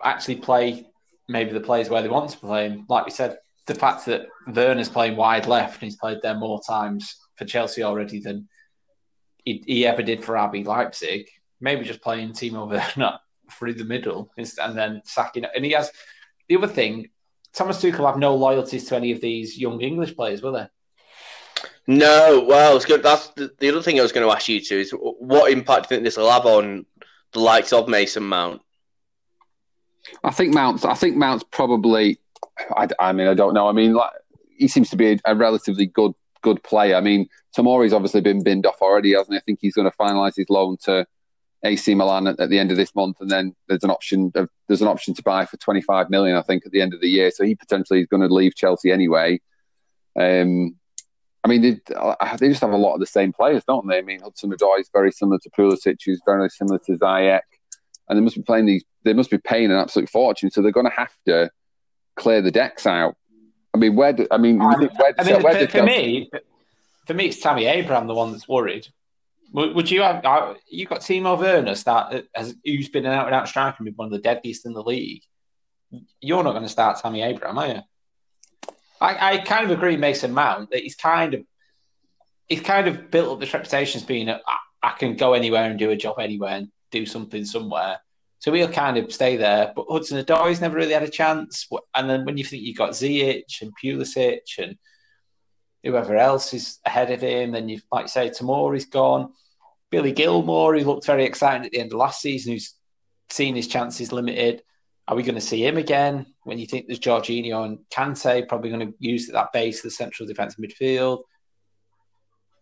actually play maybe the players where they want to play him. Like we said, the fact that Werner's playing wide left and he's played there more times for Chelsea already than he, he ever did for RB Leipzig. Maybe just playing Timo Werner through the middle and then sacking. And he has the other thing. Thomas Tuchel have no loyalties to any of these young English players, will they? No. Well, that's the, the other thing I was going to ask you to is what impact do you think this will have on the likes of Mason Mount? I think Mount's. I think Mount's probably. I, I mean, I don't know. I mean, like, he seems to be a, a relatively good good player. I mean, Tomori's obviously been binned off already, hasn't he? I think he's going to finalise his loan to AC Milan at, at, the end of this month, and then there's an option. Of, there's an option to buy for 25 million, I think, at the end of the year. So he potentially is going to leave Chelsea anyway. Um, I mean, they, they, just have a lot of the same players, don't they? I mean, Hudson Odoi is very similar to Pulisic, who's very similar to Ziyech, and they must be playing these. They must be paying an absolute fortune, so they're going to have to clear the decks out. I mean, where? Do, I mean, where, I mean, where for, for me, for me, it's Tammy Abraham the one that's worried. Would, would you have? Uh, you got Timo Werner start as who's been an out and out striker and one of the deadliest in the league. You're not going to start Tammy Abraham, are you? I, I kind of agree, Mason Mount, that he's kind of he's kind of built up this reputation as being a, I can go anywhere and do a job anywhere and do something somewhere. So we'll kind of stay there. But Hudson Odoi's never really had a chance. And then when you think you've got Ziyech and Pulisic and whoever else is ahead of him, then you might say Tomori's gone. Billy Gilmour, who looked very exciting at the end of last season, who's seen his chances limited. Are we going to see him again? When you think there's Jorginho and Kante, probably going to use that base of the central defensive midfield.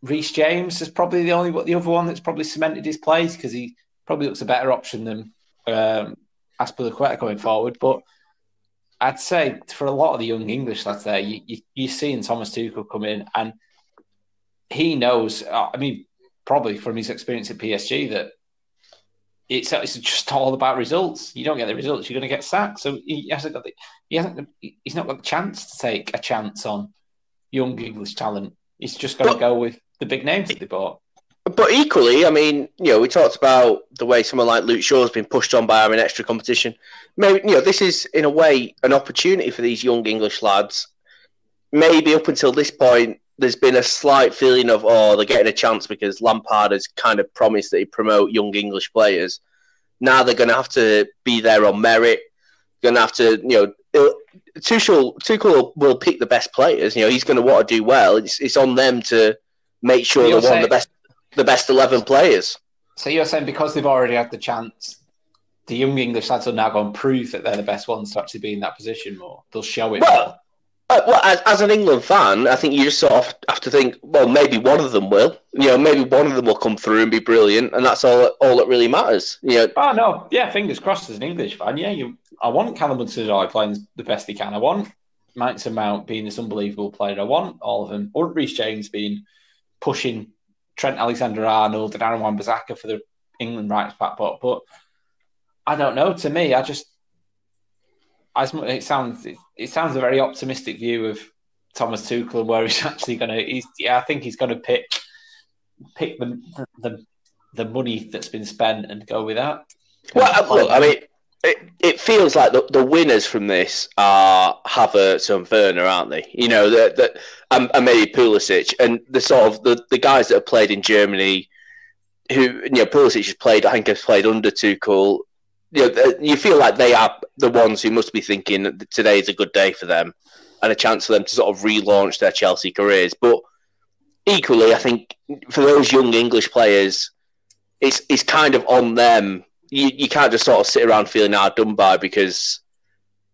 Reece James is probably the only the other one that's probably cemented his place because he probably looks a better option than um, Azpilicueta going forward. But I'd say for a lot of the young English lads there, you, you, you're seeing Thomas Tuchel come in and he knows, uh, I mean, probably from his experience at PSG, that it's, it's just all about results. You don't get the results, you're going to get sacked. So he hasn't got the, he hasn't, he's not got the chance to take a chance on young English talent. He's just got to go with the big names that they bought. But equally, I mean, you know, we talked about the way someone like Luke Shaw's been pushed on by having extra competition. Maybe, you know, this is in a way an opportunity for these young English lads. Maybe up until this point, there's been a slight feeling of, oh, they're getting a chance because Lampard has kind of promised that he promote young English players. Now they're going to have to be there on merit. Going to have to, you know, Tuchel, Tuchel will pick the best players. You know, he's going to want to do well. It's, it's on them to make sure they're one of the best the best 11 players. So you're saying because they've already had the chance, the young English lads will now go and prove that they're the best ones to actually be in that position more. They'll show it well, uh, well, as, as, an England fan, I think you just sort of have to think, well, maybe one of them will. You know, maybe one of them will come through and be brilliant, and that's all. All that really matters. You know. Oh no, yeah, fingers crossed as an English fan. Yeah, you. I want Callum Hudson-Odoi playing the best he can. I want Mason Mount being this unbelievable player. I want all of them. I want Reece James being pushing Trent Alexander Arnold and Aaron Wan-Bissaka for the England rights back, but but I don't know. To me, I just as it sounds it, it sounds a very optimistic view of Thomas Tuchel where he's actually going to. He's yeah, I think he's going to pick pick the, the the money that's been spent and go with that. Well, uh, look, I mean, it, it feels like the, the winners from this are Havertz and Werner, aren't they? You know, that that um, and, and, maybe Pulisic and the sort of the, the guys that have played in Germany, who you know Pulisic has played. I think has played under Tuchel. You know, you feel like they are the ones who must be thinking that today is a good day for them and a chance for them to sort of relaunch their Chelsea careers. But equally, I think for those young English players it's it's kind of on them. You you can't just sort of sit around feeling hard done by because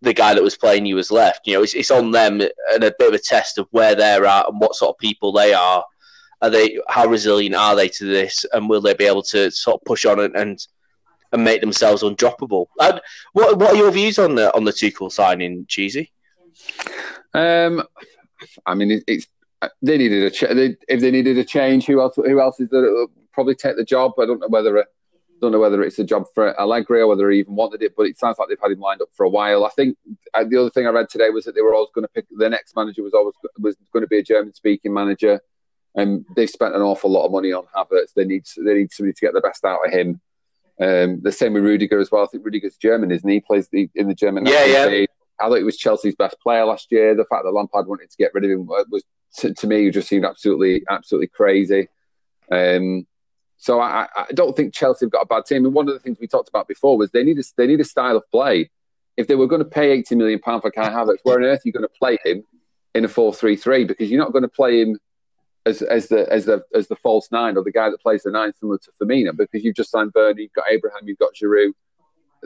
the guy that was playing you was left. You know, it's it's on them and a bit of a test of where they're at and what sort of people they are. Are they how resilient are they to this, and will they be able to sort of push on and and, and make themselves undroppable? And what what are your views on the on the Tuchel signing, Cheesy? Um, I mean, it, it's they needed a ch- they, if they needed a change. Who else? Who else is there? Probably take the job. I don't know whether it, don't know whether it's a job for Allegri or whether he even wanted it, but it sounds like they've had him lined up for a while. I think uh, the other thing I read today was that they were always going to pick the next manager was always was going to be a German speaking manager, and they've spent an awful lot of money on Havertz. They need they need somebody to get the best out of him. Um, the same with Rudiger as well. I think Rudiger's German, isn't he? he plays the, in the German. Yeah, yeah. Team. I thought he was Chelsea's best player last year. The fact that Lampard wanted to get rid of him was, to, to me, just seemed absolutely, absolutely crazy. Um, so I, I, don't think Chelsea have got a bad team. And one of the things we talked about before was they need a, they need a style of play. If they were going to pay eighty million pound for Kai Havertz, where on earth are you going to play him in a four three three? Because you're not going to play him as as the as the as the false nine or the guy that plays the nine similar to Firmino because you've just signed Werner, you've got Abraham, you've got Giroud.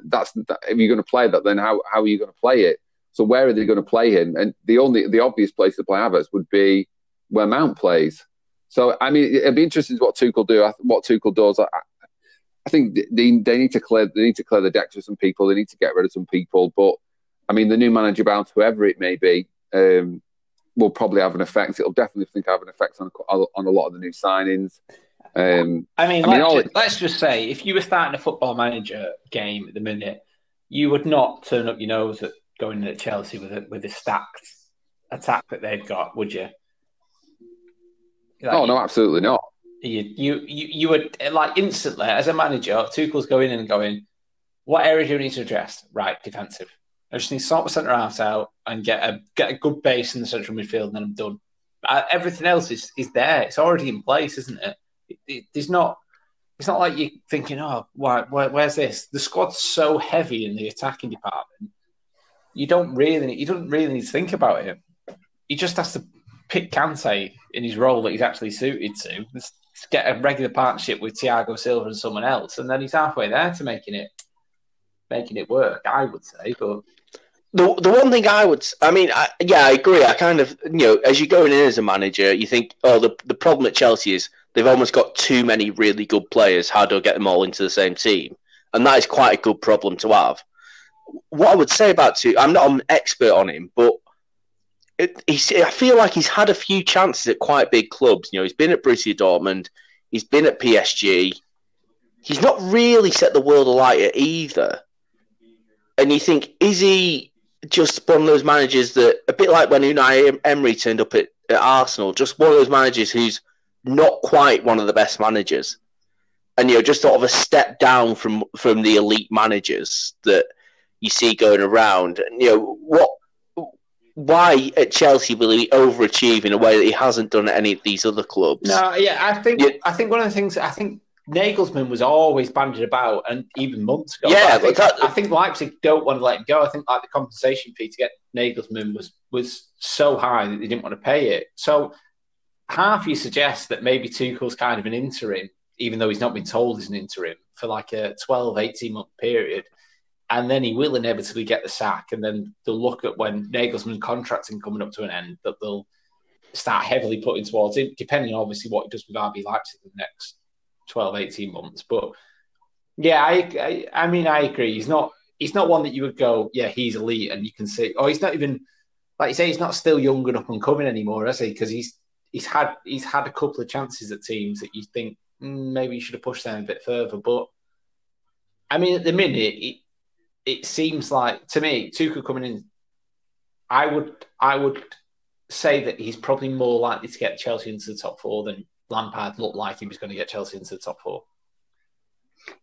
That's that, if you're going to play that, then how how are you going to play it? So where are they going to play him? And the only the obvious place to play Havertz would be where Mount plays. So I mean, it'd be interesting what Tuchel do. What Tuchel does. I, I think they, they need to clear they need to clear the decks with some people. They need to get rid of some people. But I mean, the new manager bound, whoever it may be, um, will probably have an effect. It'll definitely think have an effect on on a lot of the new signings. Um, I mean, I let's, just, let's just say if you were starting a football manager game at the minute, you would not turn up your nose at going at Chelsea with a, with a stacked attack that they've got, would you? Like, oh no, absolutely not. You, you you you would like instantly as a manager, Tuchel's going in and going, what areas do we need to address? Right, defensive. I just need to sort the centre half out and get a get a good base in the central midfield, and then I'm done. Uh, everything else is is there. It's already in place, isn't it? it, it there's not. It's not like you're thinking, oh, why, why, where's this? The squad's so heavy in the attacking department you don't really you don't really need to think about it. He just has to pick Kante in his role that he's actually suited to. Get a regular partnership with Thiago Silva and someone else, and then he's halfway there to making it making it work. I would say, but the the one thing I would, I mean, I, yeah, I agree. I kind of, you know, as you're going in as a manager, you think, oh, the the problem at Chelsea is they've almost got too many really good players. How do I get them all into the same team? And that is quite a good problem to have what I would say about to I'm not an expert on him, but it, he's, I feel like he's had a few chances at quite big clubs. You know, he's been at Borussia Dortmund, he's been at PSG. He's not really set the world alight either. And you think, is he just one of those managers that, a bit like when Unai Emery turned up at, at Arsenal, just one of those managers who's not quite one of the best managers, and you know, just sort of a step down from from the elite managers that you see going around. And You know what? Why at Chelsea will he overachieve in a way that he hasn't done at any of these other clubs? No, yeah, I think yeah. I think one of the things I think Nagelsmann was always bandied about, and even months ago. Yeah, I think, that, I think, Leipzig don't want to let him go. I think like the compensation fee to get Nagelsmann was was so high that they didn't want to pay it. So half you suggest that maybe Tuchel's kind of an interim, even though he's not been told he's an interim for like a 12, 18 month period and then he will inevitably get the sack. And then they'll look at when Nagelsmann contracting coming up to an end that they'll start heavily putting towards it, depending obviously what he does with RB Leipzig in the next 12, 18 months. But yeah, I, I, I mean, I agree. He's not he's not one that you would go, yeah, he's elite, and you can see, oh, he's not even like you say, he's not still young and up and coming anymore, is he? Because he's he's had he's had a couple of chances at teams that you think mm, maybe you should have pushed them a bit further. But I mean, at the minute, it seems like to me, Tuchel coming in, I would I would say that he's probably more likely to get Chelsea into the top four than Lampard looked like he was going to get Chelsea into the top four.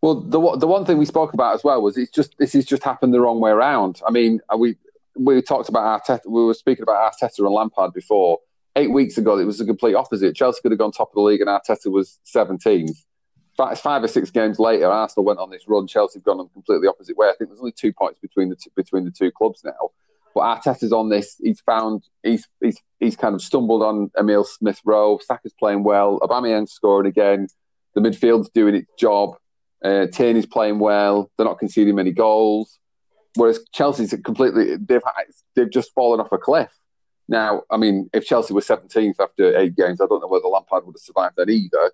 Well, the the one thing we spoke about as well was it's just this has just happened the wrong way around. I mean, uh, we we talked about Arteta, we were speaking about Arteta and Lampard before. Eight weeks ago, it was the complete opposite. Chelsea could have gone top of the league, and Arteta was 17th five, five or six games later, Arsenal went on this run. Chelsea have gone on completely opposite way. I think there's only two points between the two, between the two clubs now. But Arteta's on this. He's found he's he's he's kind of stumbled on Emil Smith Rowe. Saka's playing well. Aubameyang scoring again. The midfield's doing its job. Uh, Tierney's playing well. They're not conceding many goals. Whereas Chelsea's completely they've they've just fallen off a cliff. Now, I mean, if Chelsea were 17th after eight games, I don't know whether Lampard would have survived that either.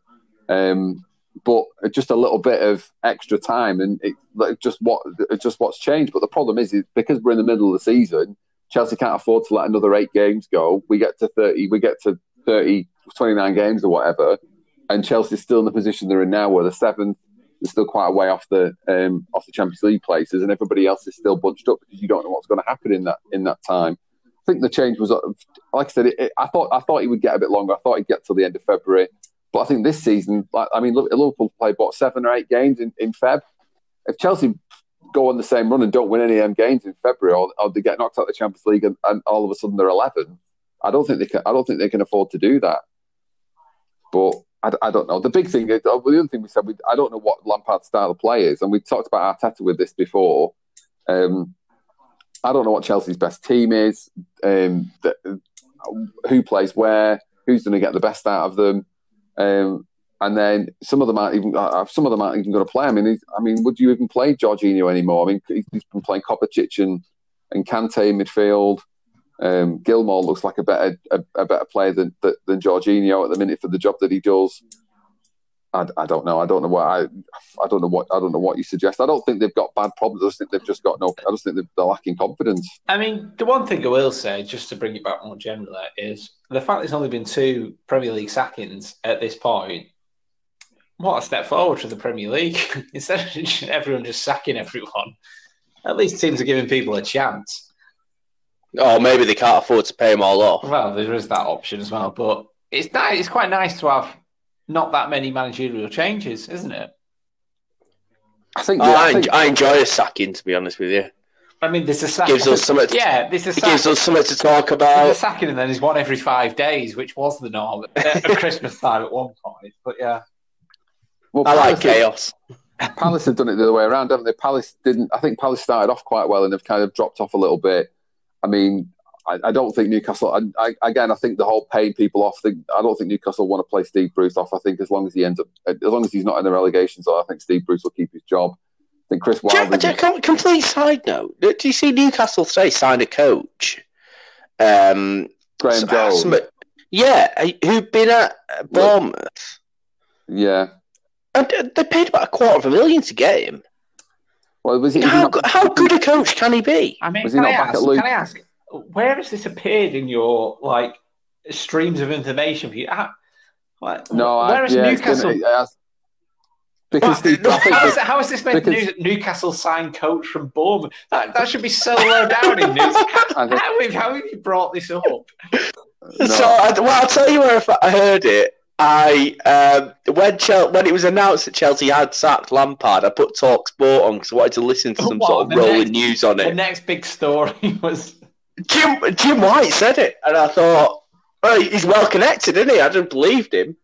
Um, but just a little bit of extra time, and it, just what just what's changed. But the problem is, is because we're in the middle of the season, Chelsea can't afford to let another eight games go. We get to 30, we get to 30, 29 games or whatever, and Chelsea's still in the position they're in now, where the seventh is still quite a way off the um, off the Champions League places, and everybody else is still bunched up because you don't know what's going to happen in that in that time. I think the change was, like I said, it, it, I thought I thought he would get a bit longer. I thought he'd get till the end of February, but I think this season, I mean, Liverpool played what seven or eight games in, in Feb. If Chelsea go on the same run and don't win any of them games in February, or, or they get knocked out of the Champions League and, and all of a sudden they're 11, I don't think they can. I don't think they can afford to do that. But I, I don't know. The big thing, the other thing we said, we, I don't know what Lampard's style of play is, and we talked about Arteta with this before. Um, I don't know what Chelsea's best team is, um, the, who plays where, who's going to get the best out of them. Um, and then some of them aren't even uh, some of them aren't even going to play. I mean, I mean, would you even play Jorginho anymore? I mean, he's been playing Kovacic and and Kante in midfield. Um, Gilmour looks like a better a, a better player than, than Jorginho at the minute for the job that he does. I, I, don't know. I don't know what I. I don't know what. I don't know what you suggest. I don't think they've got bad problems. I just think they've just got no. I just think they're lacking confidence. I mean, the one thing I will say, just to bring it back more generally, is the fact there's only been two Premier League sackings at this point. What a step forward for the Premier League! Instead of everyone just sacking everyone, at least teams are giving people a chance. Oh, maybe they can't afford to pay them all off. Well, there is that option as well, but it's nice. It's quite nice to have not that many managerial changes, isn't it? I think, oh, I, I, think I, enjoy a sacking, to be honest with you. I mean, there's a sack. Gives us something. To, yeah, there's a sack. Gives us something to talk about. There's a sacking, and then there's one every five days, which was the norm at Christmas time at one point. But yeah, well, I like chaos. Palace have done it the other way around, haven't they? Palace didn't. I think Palace started off quite well and they've kind of dropped off a little bit. I mean, I, I don't think Newcastle. I, I, again, I think the whole paying people off. Thing, I don't think Newcastle want to play Steve Bruce off. I think as long as he ends up, as long as he's not in the relegation zone, I think Steve Bruce will keep his job. I think Chris Wilder. Just, complete side note: Do you see Newcastle today signed a coach? Um, Graeme Jones. yeah, who'd been at Bournemouth. Yeah, and they paid about a quarter of a million to get him. Well, was he, how, not, how good a coach can he be? I mean, was he not I back ask, at Luke? Can I ask? Where has this appeared in your like streams of information for you? How, like, no, where is yeah, Newcastle? Been, uh, because the, how, is, how is this made because, Newcastle signed coach from Bournemouth? That, that should be so low down in news. How, how, have, how have you brought this up? No. So, I, well, I'll tell you where I heard it. I um, when Chel- when it was announced that Chelsea had sacked Lampard, I put Talk Sport on because I wanted to listen to some what, sort of rolling next, news on it. The next big story was Jim Jim White said it, and I thought, well, he's well connected, isn't he? I didn't believe him.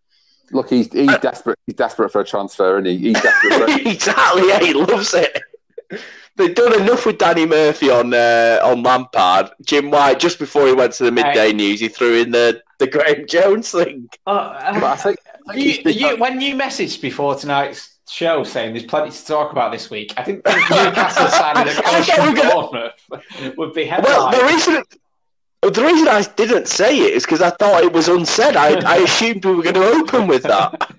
Look, he's he's uh, desperate. He's desperate for a transfer, and he? He's desperate. For exactly. Yeah, he loves it. They've done enough with Danny Murphy on uh, on Lampard. Jim White, just before he went to the midday news, he threw in the the Graeme Jones thing. Uh, I think, I think you, you, when you messaged before tonight's show saying there's plenty to talk about this week. I didn't think Newcastle signing a coach from Bournemouth would be headline. Well, the reason, the reason I didn't say it is because I thought it was unsaid. I, I assumed we were going to open with that.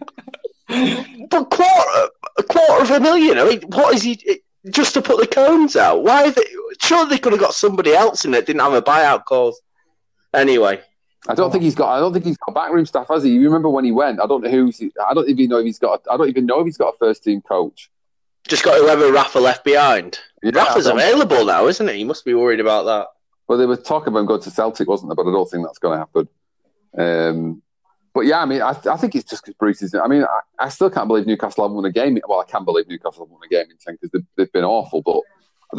but quarter, a quarter of a million. I mean, what is he? Just to put the cones out? Why? They, sure, they could have got somebody else in it. Didn't have a buyout clause. Anyway. I don't think he's got. I don't think he's got backroom staff, has he? You remember when he went? I don't know who's. I don't even know if he's got. I don't even know if he's got a first team coach. Just got whoever Rafa left behind. Yeah, Rafa's available now, isn't he? He must be worried about that. Well, they were talking about him going to Celtic, wasn't there? But I don't think that's going to happen. Um, but yeah, I mean, I, I think it's just because Bruce is. I mean, I, I, still can't believe Newcastle haven't won a game. Well, I can believe Newcastle haven't won a game in ten because they've, they've, been awful. But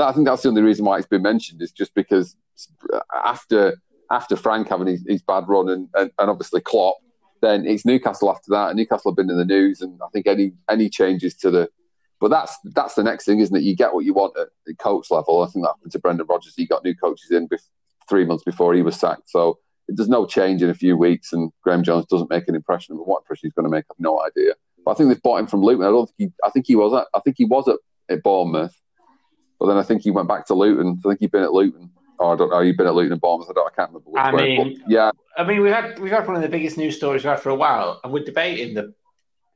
I think that's the only reason why it's been mentioned is just because after after Frank having his, his bad run and, and, and, obviously Klopp, then it's Newcastle after that. And Newcastle have been in the news, and I think any any changes to the, but that's that's the next thing, isn't it? You get what you want at the coach level. I think that happened to Brendan Rodgers. He got new coaches in bef- three months before he was sacked, so there's no change in a few weeks. And Graeme Jones doesn't make an impression. But what impression he's going to make, I've no idea. But I think they've bought him from Luton. I don't think he. I think he was. At, I think he was at, at Bournemouth, but then I think he went back to Luton. I think he'd been at Luton. Oh, I don't know. You've been at Luton and Bournemouth. I, don't, I can't remember. Which I way, mean- yeah, I mean, we've had we've had one of the biggest news stories we've had for a while, and we're debating the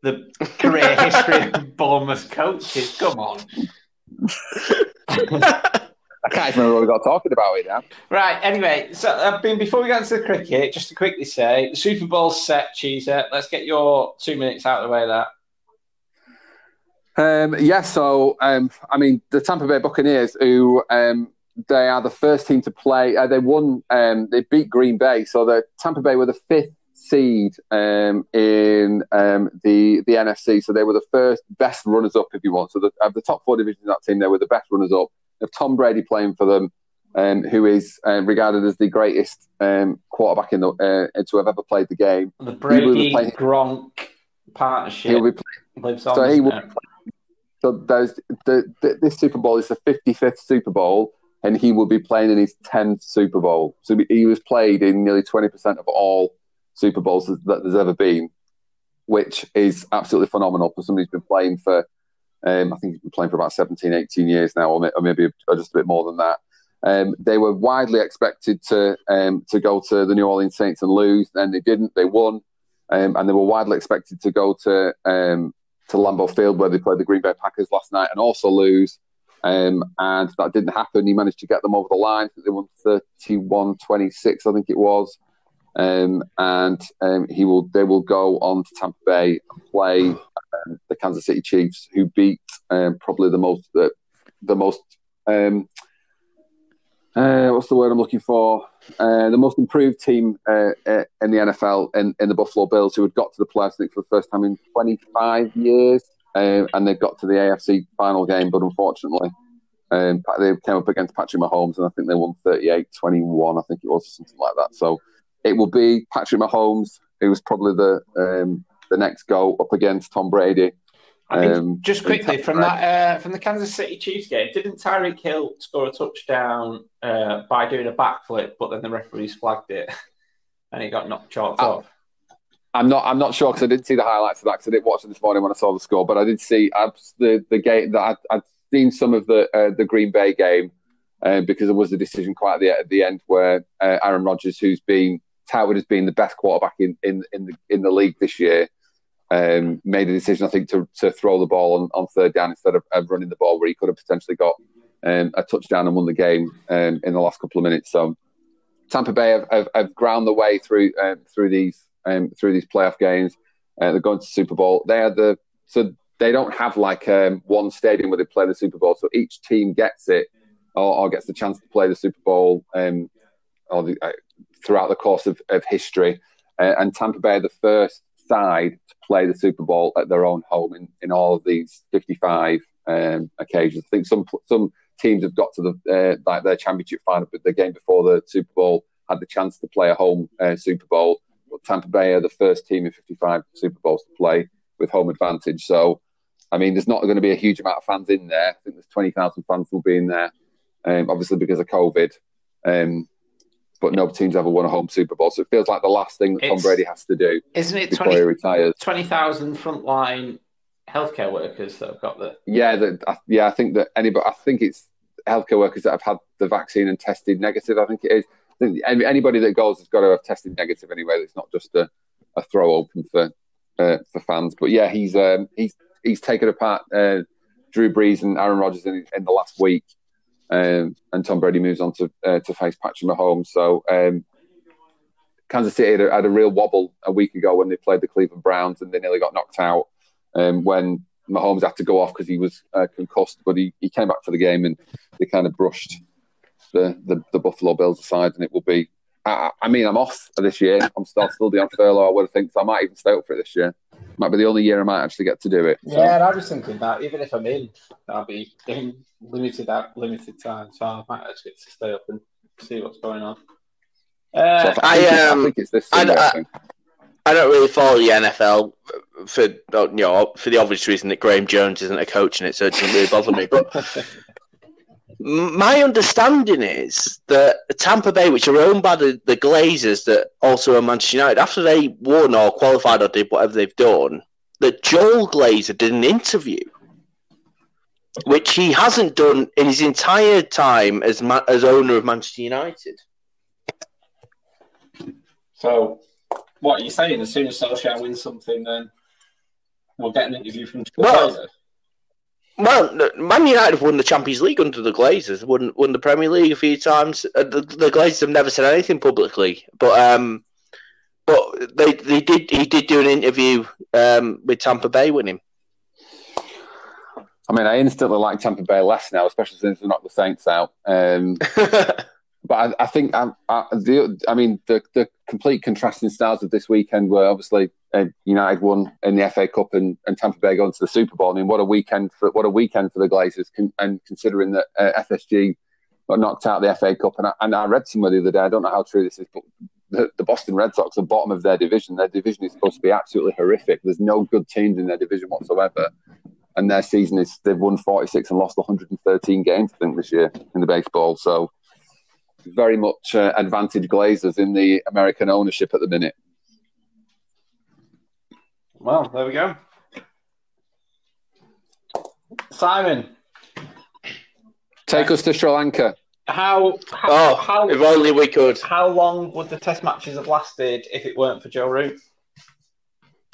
the career history of Bournemouth coaches. Come on. I can't even remember what we got talking about it now. Right. Anyway, so I mean, before we get into the cricket, just to quickly say, the Super Bowl's set, Cheeser. Let's get your two minutes out of the way. That. Um, yeah, so um, I mean, the Tampa Bay Buccaneers, who um, they are the first team to play. Uh, they won. Um, they beat Green Bay, so the Tampa Bay were the fifth seed um, in um, the the NFC. So they were the first best runners up, if you want. So the, of the top four divisions of that team, they were the best runners up. Of Tom Brady playing for them, um, who is uh, regarded as the greatest um, quarterback in the uh, to have ever played the game. The Brady playing- Gronk partnership He'll be on. so he will- So there's the, the, this Super Bowl is the 55th Super Bowl, and he will be playing in his 10th Super Bowl. So he was played in nearly 20% of all Super Bowls that there's ever been, which is absolutely phenomenal for somebody who's been playing for, um, I think he's been playing for about 17, 18 years now, or maybe just a bit more than that. Um, they were widely expected to um, to go to the New Orleans Saints and lose, and they didn't. They won, um, and they were widely expected to go to um, to Lambeau Field where they played the Green Bay Packers last night and also lose. Um, and that didn't happen. He managed to get them over the line. They won 31 26, I think it was. Um, and um, he will. They will go on to Tampa Bay and play um, the Kansas City Chiefs, who beat um, probably the most the, the most um, uh, what's the word I'm looking for? Uh, the most improved team uh, uh, in the NFL in, in the Buffalo Bills, who had got to the playoffs for the first time in 25 years, uh, and they got to the AFC final game, but unfortunately, um, they came up against Patrick Mahomes, and I think they won 38-21. I think it was something like that. So it will be Patrick Mahomes, who was probably the um, the next go up against Tom Brady. I mean, Um, just quickly from that uh, from the Kansas City Chiefs game, didn't Tyreek Hill score a touchdown uh, by doing a backflip, but then the referees flagged it and he got knocked chalked off? I'm not. I'm not sure because I didn't see the highlights of that because I didn't watch it this morning when I saw the score. But I did see I've, the the game that I'd, I'd seen some of the uh, the Green Bay game uh, because there was a decision quite at the at the end where uh, Aaron Rodgers, who's been touted as being the best quarterback in in in the, in the league this year, um, made a decision I think to to throw the ball on, on third down instead of, of running the ball where he could have potentially got um, a touchdown and won the game um, in the last couple of minutes. So Tampa Bay have, have, have ground the way through um, through these um, through these playoff games. Uh, they're going to Super Bowl. They are the so they don't have like um, one stadium where they play the Super Bowl. So each team gets it or, or gets the chance to play the Super Bowl um, or the, uh, throughout the course of, of history. Uh, and Tampa Bay are the first side to play the Super Bowl at their own home in, in all of these 55 um, occasions. I think some some teams have got to the uh, like their championship final, but the game before the Super Bowl had the chance to play a home uh, Super Bowl. Tampa Bay are the first team in 55 Super Bowls to play with home advantage. So, I mean, there's not going to be a huge amount of fans in there. I think there's 20,000 fans will be in there, um, obviously because of COVID. Um, but no team's ever won a home Super Bowl, so it feels like the last thing that Tom Brady has to do Isn't it before he 20 retires. 20,000 frontline healthcare workers that have got the. Yeah, that I- yeah, I think that anybody, I think it's healthcare workers that have had the vaccine and tested negative. I think it is. Anybody that goes has got to have tested negative anyway. It's not just a, a throw open for uh, for fans. But yeah, he's um, he's he's taken apart uh, Drew Brees and Aaron Rodgers in, in the last week, um, and Tom Brady moves on to uh, to face Patrick Mahomes. So. Um, Kansas City had a, had a real wobble a week ago when they played the Cleveland Browns and they nearly got knocked out um, when Mahomes had to go off because he was uh, concussed, but he, he came back for the game and they kind of brushed the, the, the Buffalo Bills aside, and it will be. I, I mean, I'm off for this year. I'm still still be on furlough. I would have think so. I might even stay up for it this year. Might be the only year I might actually get to do it. So, Yeah, I was thinking that even if I'm in, I'll be in limited out limited time, so I might actually get to stay up and see what's going on. so Uh, I, think I, um, I think it's this I- I, I- think. I don't really follow the NFL for you know for the obvious reason that Graeme Jones isn't a coach in it, so it doesn't really bother me. But m- my understanding is that Tampa Bay, which are owned by the, the Glazers, that also own Manchester United, after they won or qualified or did whatever they've done, that Joel Glazer did an interview, which he hasn't done in his entire time as ma- as owner of Manchester United. So, what are you saying? As soon as Solskjaer wins something, then we'll get an interview from Joel Well, Glazer? Well, Man United have won the Champions League under the Glazers. Won won the Premier League a few times. Uh, The, the Glazers have never said anything publicly, but um, but they they did. He did do an interview um with Tampa Bay with him. I mean, I instantly like Tampa Bay less now, especially since they knocked the Saints out. Um, but I, I think I, I, the, I mean the the complete contrasting styles of this weekend were obviously uh, United won in the FA Cup and, and Tampa Bay going to the Super Bowl. I mean, what a weekend for what a weekend for the Glazers, con, and considering that uh, FSG got knocked out the FA Cup, and I, and I read somewhere the other day. I don't know how true this is, but the, the Boston Red Sox are bottom of their division. Their division is supposed to be absolutely horrific. There's no good teams in their division whatsoever. And their season is they've won 46 and lost 113 games, I think, this year in the baseball. So very much uh, advantage Glazers in the American ownership at the minute. Well, there we go. Simon, Take us to Sri Lanka. how how, oh, how if only we could. how long would the test matches have lasted if it weren't for Joe Root?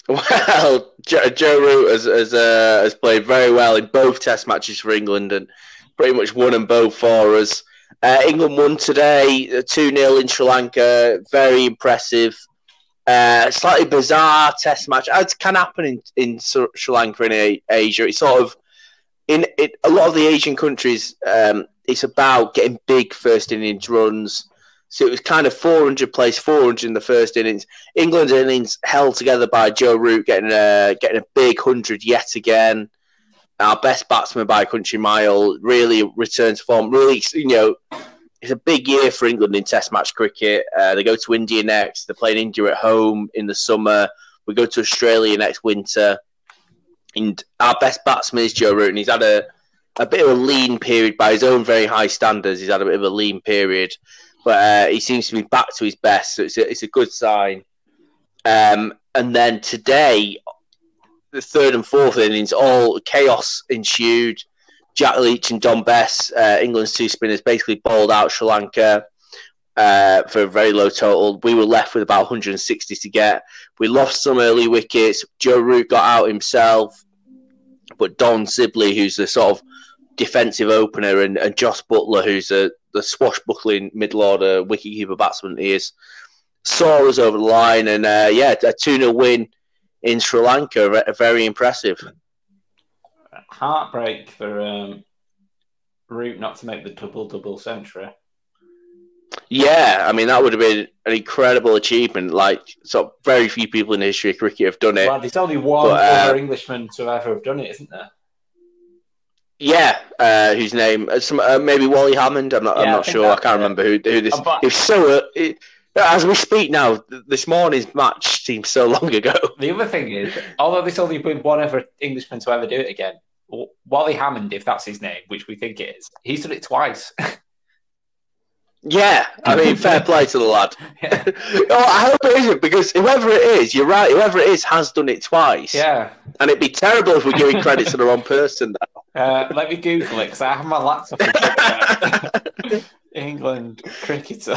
Well, Joe, Joe Root has has, uh, has played very well in both Test matches for England and pretty much won them both for us. Uh, England won today, two 0 in Sri Lanka. Very impressive. Uh, slightly bizarre Test match. It can happen in in Sri Lanka in Asia. It's sort of in it, a lot of the Asian countries. Um, it's about getting big first innings runs. So it was kind of 400 plays, 400 in the first innings. England's innings held together by Joe Root getting a getting a big hundred yet again. Our best batsman by country mile really returned to form. Really, you know, it's a big year for England in Test match cricket. Uh, they go to India next. They're playing India at home in the summer. We go to Australia next winter. And our best batsman is Joe Root, and he's had a a bit of a lean period by his own very high standards. He's had a bit of a lean period, but uh, he seems to be back to his best. So it's a, it's a good sign. Um, and then today, the third and fourth innings, all chaos ensued. Jack Leach and Dom Bess, uh, England's two spinners, basically bowled out Sri Lanka uh, for a very low total. We were left with about 160 to get. We lost some early wickets. Joe Root got out himself, but Dom Sibley, who's the sort of defensive opener, and, and Jos Buttler, who's a, the swashbuckling middle order wicketkeeper batsman, he is, saw us over the line. And uh, yeah, a 2 0 win in Sri Lanka, ve- very impressive. Heartbreak for um, Root not to make the double double century. Yeah, I mean, that would have been an incredible achievement. Like, so very few people in the history of cricket have done it. Well, there's only one But, uh, other Englishman to ever have done it, isn't there? Yeah, uh, whose name? Uh, some uh, maybe Wally Hammond. I'm not. Yeah, I'm not think sure. I can't it. remember who, who this. Uh, but- It's so. Uh, it, as we speak now, this morning's match seems so long ago. The other thing is, although this only been one ever Englishman to ever do it again, Wally Hammond, if that's his name, which we think it is, he's done it twice. Yeah, I mean, fair play to the lad. yeah. oh, I hope it isn't because whoever it is, you're right. Whoever it is has done it twice. yeah. and it'd be terrible if we're giving credit to the wrong person. Uh, let me Google it because I have my laptop. in front of me. England cricketer.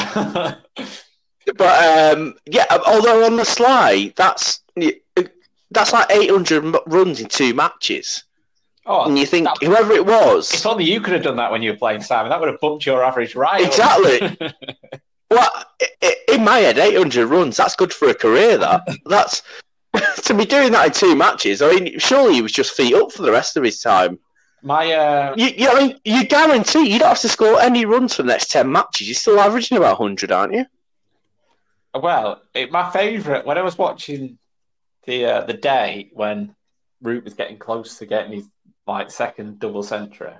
But um, yeah, although on the slide, that's that's like 800 runs in two matches, oh, and you think that- whoever it if was, only you could have done that when you were playing Simon. That would have bumped your average right. Exactly. well, in my head, 800 runs, that's good for a career. That that's to be doing that in two matches. I mean, surely he was just feet up for the rest of his time. My uh, You, you, I mean, you guarantee you don't have to score any runs for the next 10 matches. You're still averaging about 100, aren't you? Well, it, my favourite when I was watching the uh, the day when Root was getting close to getting his like second double century.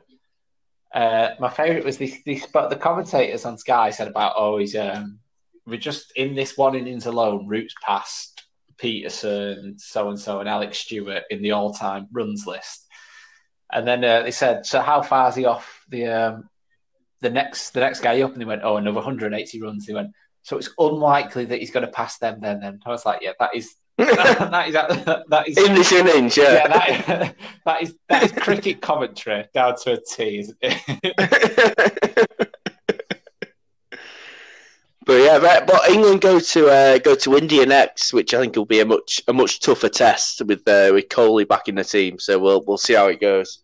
Uh, my favourite was this. This, but the commentators on Sky said about oh he's um we're just in this one innings alone. Root's past Pietersen, so and so, and Alex Stewart in the all time runs list. And then uh, they said, so how far is he off the um, the next the next guy up? And they went, oh, another 180 runs. They went, so it's unlikely that he's going to pass them then. Then I was like, yeah, that is that is that is In this innings, yeah, yeah. that, that is that is cricket commentary down to a T, isn't it? but yeah, but, but England go to uh, go to India next, which I think will be a much a much tougher test with uh, with Kohli back in the team. So we'll we'll see how it goes.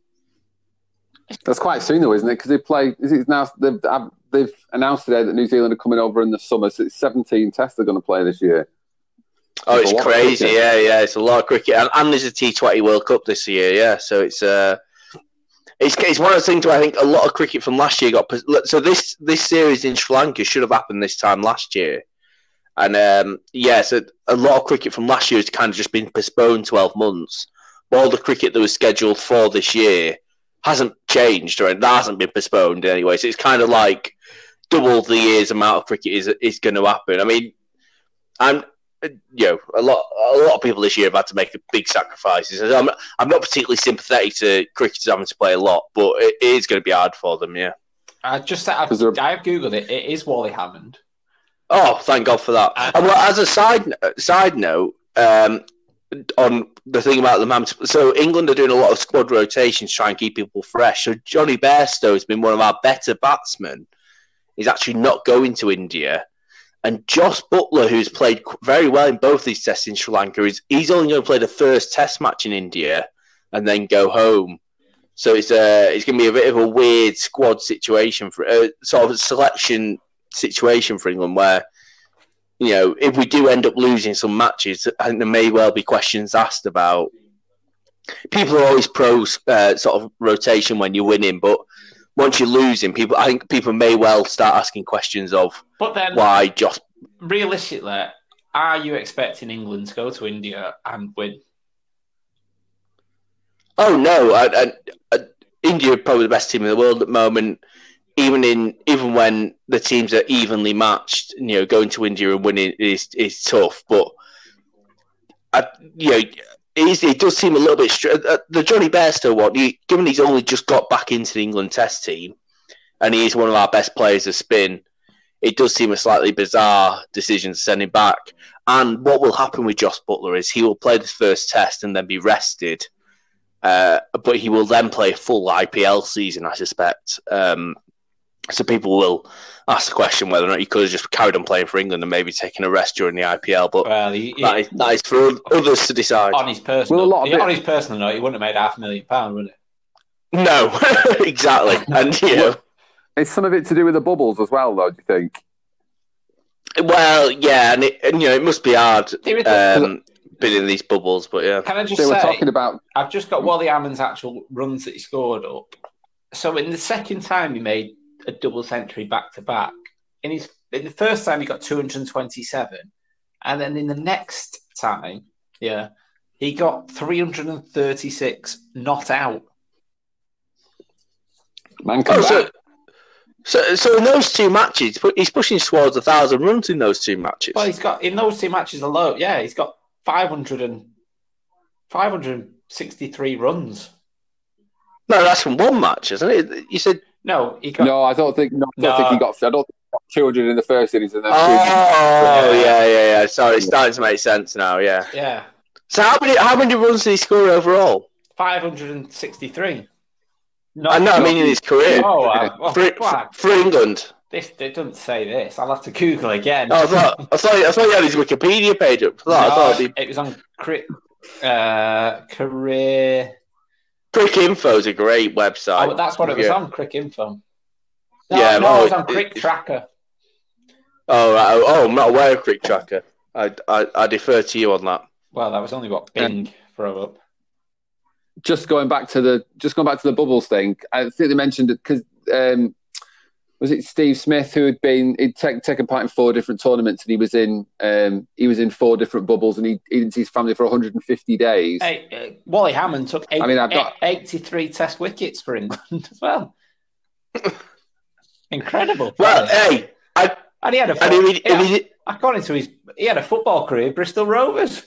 That's quite soon, though, isn't it? Because they play. Is it now? They've, they've announced today that New Zealand are coming over in the summer, so it's 17 tests they're going to play this year. Oh, It's it's a lot of crazy! Yeah, yeah, it's a lot of cricket, and, and there's a T Twenty World Cup this year. Yeah, so it's uh, it's it's one of those things where I think a lot of cricket from last year got so this this series in Sri Lanka should have happened this time last year, and um, yeah, so a lot of cricket from last year has kind of just been postponed twelve months. All the cricket that was scheduled for this year hasn't changed or that hasn't been postponed in any way. So it's kind of like double the year's amount of cricket is is going to happen. I mean, I'm you know, a lot a lot of people this year have had to make big sacrifices. I'm I'm not particularly sympathetic to cricketers having to play a lot, but it is going to be hard for them. Yeah. I just I've, there- I've googled it. It is Wally Hammond. Oh, thank God for that. Uh, and well, as a side side note, um, on the thing about the man, so England are doing a lot of squad rotations trying to try and keep people fresh. So Jonny Bairstow has been one of our better batsmen. He's actually not going to India. And Jos Buttler, who's played very well in both these tests in Sri Lanka, is he's only going to play the first test match in India and then go home. So it's uh, it's going to be a bit of a weird squad situation for uh, sort of a selection situation for England where you know if we do end up losing some matches, I think there may well be questions asked about. People are always pros uh, sort of rotation when you're winning, but once you're losing, people I think people may well start asking questions of But then, why Josh realistically, are you expecting England to go to India and win? Oh no, I, I, I, India are probably the best team in the world at the moment. Even in even when the teams are evenly matched, you know, going to India and winning is is tough. But I, you know, is, it does seem a little bit str- uh, the Jonny Bairstow one. He, given he's only just got back into the England Test team, and he is one of our best players of spin, it does seem a slightly bizarre decision to send him back. And what will happen with Jos Buttler is he will play this first Test and then be rested. Uh, but he will then play a full IPL season, I suspect. Um, so people will ask the question whether or not he could have just carried on playing for England and maybe taken a rest during the IPL. But Well, he, he- that, is, that is for others to decide. on his personal, Well, a lot of it- on his personal note, he wouldn't have made half a million pound, would he? No, exactly. And you know, Is some of it to do with the bubbles as well, though? Do you think? well, yeah, and, it, and you know, it must be hard There is- um, being in these bubbles. But yeah, Can I just They were say, talking about I've just got Wally Hammond's actual runs that he scored up. So in the second time he made a double century back to back. In his in the first time he got 227, and then in the next time, yeah, he got 336 not out. man can oh, so, so so in those two matches, he's pushing towards a thousand runs in those two matches. Well, he's got in those two matches alone. Yeah, he's got 500 and 563 runs. No, that's from one match, isn't it? You said. No, he got No, I don't think. No, I don't No. think he got. I don't think he got 200 in the first innings and then. Oh, 200. yeah, yeah, yeah. Sorry, it's starting to make sense now. Yeah. yeah So how many how many runs did he score overall? 563. No, I know, I mean in his career Oh, uh, well, for, fuck. for England. This it doesn't say this. I'll have to Google again. Oh, I thought I thought I thought he had his Wikipedia page up. I thought, I thought it'd be, it was on cri- uh, career. Cricinfo is a great website. Oh, that's what it was Yeah. on. Cricinfo. No, Yeah, no, oh, it was on it- CricTracker. Oh, right. oh, oh, I'm not aware of CricTracker. I, I I defer to you on that. Well, that was only what Bing throw up. just going back to the just going back to the bubbles thing. I think they mentioned it because um, was it Steve Smith who had been he'd take, taken part in four different tournaments and he was in um, he was in four different bubbles and he, he didn't see his family for 150 days. Hey, uh, Wally Hammond took eight, I mean, I've got- 83 test wickets for England as well. Incredible. Well, hey, I and he had a and if he, yeah, he, according to his, he had a football career, at Bristol Rovers.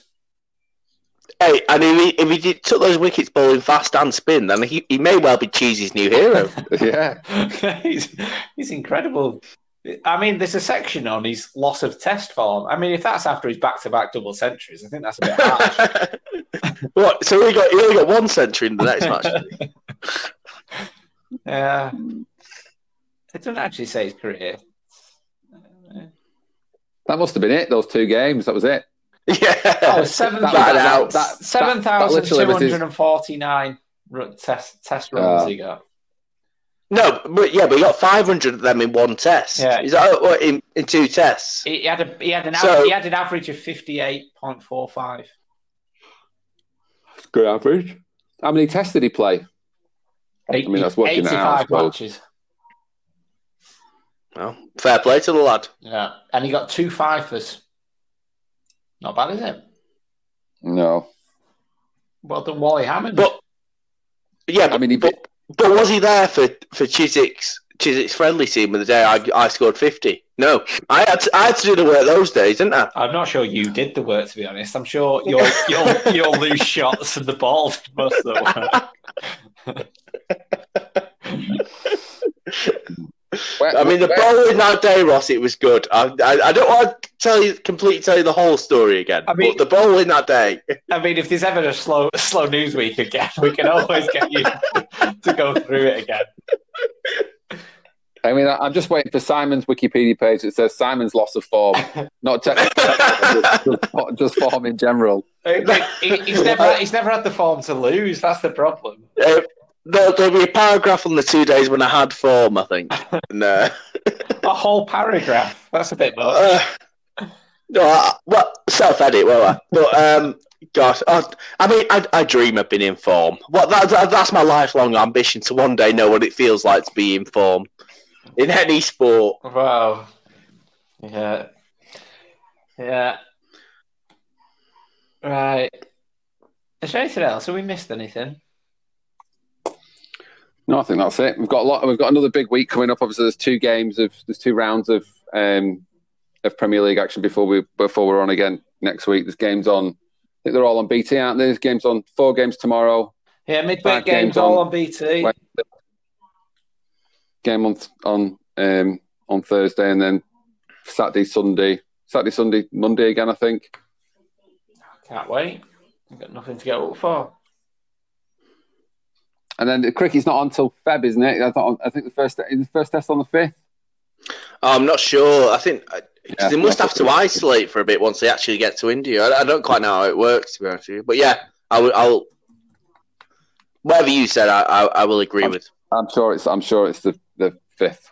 Hey, and if he, if he did, took those wickets bowling fast and spin, then he, he may well be Cheesy's new hero. yeah, he's, he's incredible. I mean, there's a section on his loss of test form. I mean, if that's after his back-to-back double centuries, I think that's a bit harsh. what? So he got he only got one century in the next match. Yeah. It doesn't actually say his career. That must have been it. Those two games. That was it. Yeah. Oh, seven That- Bad that- out. that- that- Seven that literally thousand two was his- hundred and forty-nine ru- test test runs Uh, he got. No, but yeah, but he got 500 of them in one test. Yeah. He's that in, in two tests? He, he had a he had an So- av- he had an average of fifty-eight point four five. Good average. How many tests did he play? I mean, that's working it out, I Eighty-five suppose. matches. Well, fair play to the lad. Yeah, and he got two fifers. Not bad, is it? No. Well done, Wally Hammond. But yeah, but, I mean, he but, but was he there for for Chiswick's Chiswick's friendly team of the day I, I scored 50? No, I had to, I had to do the work those days, didn't I? I'm not sure you did the work, to be honest. I'm sure your your your loose shots and the ball did most of the work. Where- I mean, the where- bowling that day, Ross, it was good. I, I, I don't want to tell you completely tell you the whole story again. I mean- but the bowl in that day, I mean, if there's ever a slow slow news week again, we can always get you to go through it again. I mean, I- I'm just waiting for Simon's Wikipedia page that says Simon's loss of form, not technical, just, just, just form in general. He- he- he's never he's never had the form to lose. That's the problem. uh, there'll, there'll be a paragraph on the two days when I had form, I think. Uh, A whole paragraph. That's a bit much. Uh, no, I, well, self edit, won't I? But um, gosh, I, I mean, I, I dream of being in form. What that, that, that's my lifelong ambition to one day know what it feels like to be in form in any sport. Wow. Yeah. Yeah. Right. Is there anything else? Have we missed anything? No, I think that's it. We've got a lot. We've got another big week coming up. Obviously, there's two games of there's two rounds of um, of Premier League action before we before we're on again next week. There's games on. I think they're all on BT, aren't there? There's games on four games tomorrow. Yeah, midweek games, games all on- on BT. Wednesday. Game on on um, on Thursday, and then Saturday, Sunday, Saturday, Sunday, Monday again. I think. Can't wait. I've got nothing to get up for. And then the cricket's not until Feb, isn't it? I, thought, I think the first is the first test on the fifth. I'm not sure. I think uh, Yeah. they must have to isolate for a bit once they actually get to India. I, I don't quite know how it works, to be honest with you. But yeah, I will. I'll, whatever you said, I, I, I will agree I'm- with. I'm sure it's. I'm sure it's the the fifth.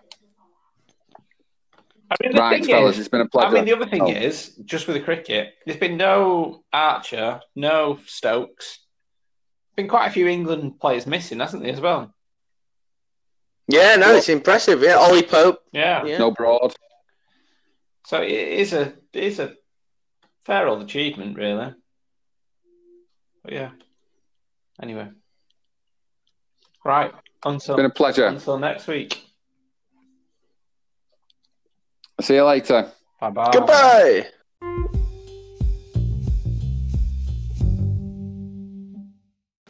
I mean, the Right, thing fellas, is, it's been a pleasure. I mean, the other thing Oh. is, just with the cricket, there's been no Archer, no Stokes. Been quite a few England players missing, hasn't there, as well? Yeah, no, it's impressive. Yeah, Ollie Pope. Yeah. Yeah. No broad. So it is a it is a fair old achievement, really. But yeah. Anyway. Right. Until Been a pleasure. until next week. See you later. Bye bye. Goodbye.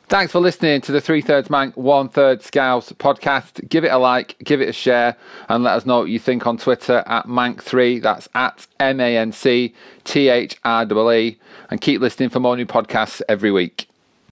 Thanks for listening to the Three Thirds Manc, One Third Scouse podcast. Give it a like, give it a share, and let us know what you think on Twitter at Manc3. That's at M A N C T H R E E. And keep listening for more new podcasts every week.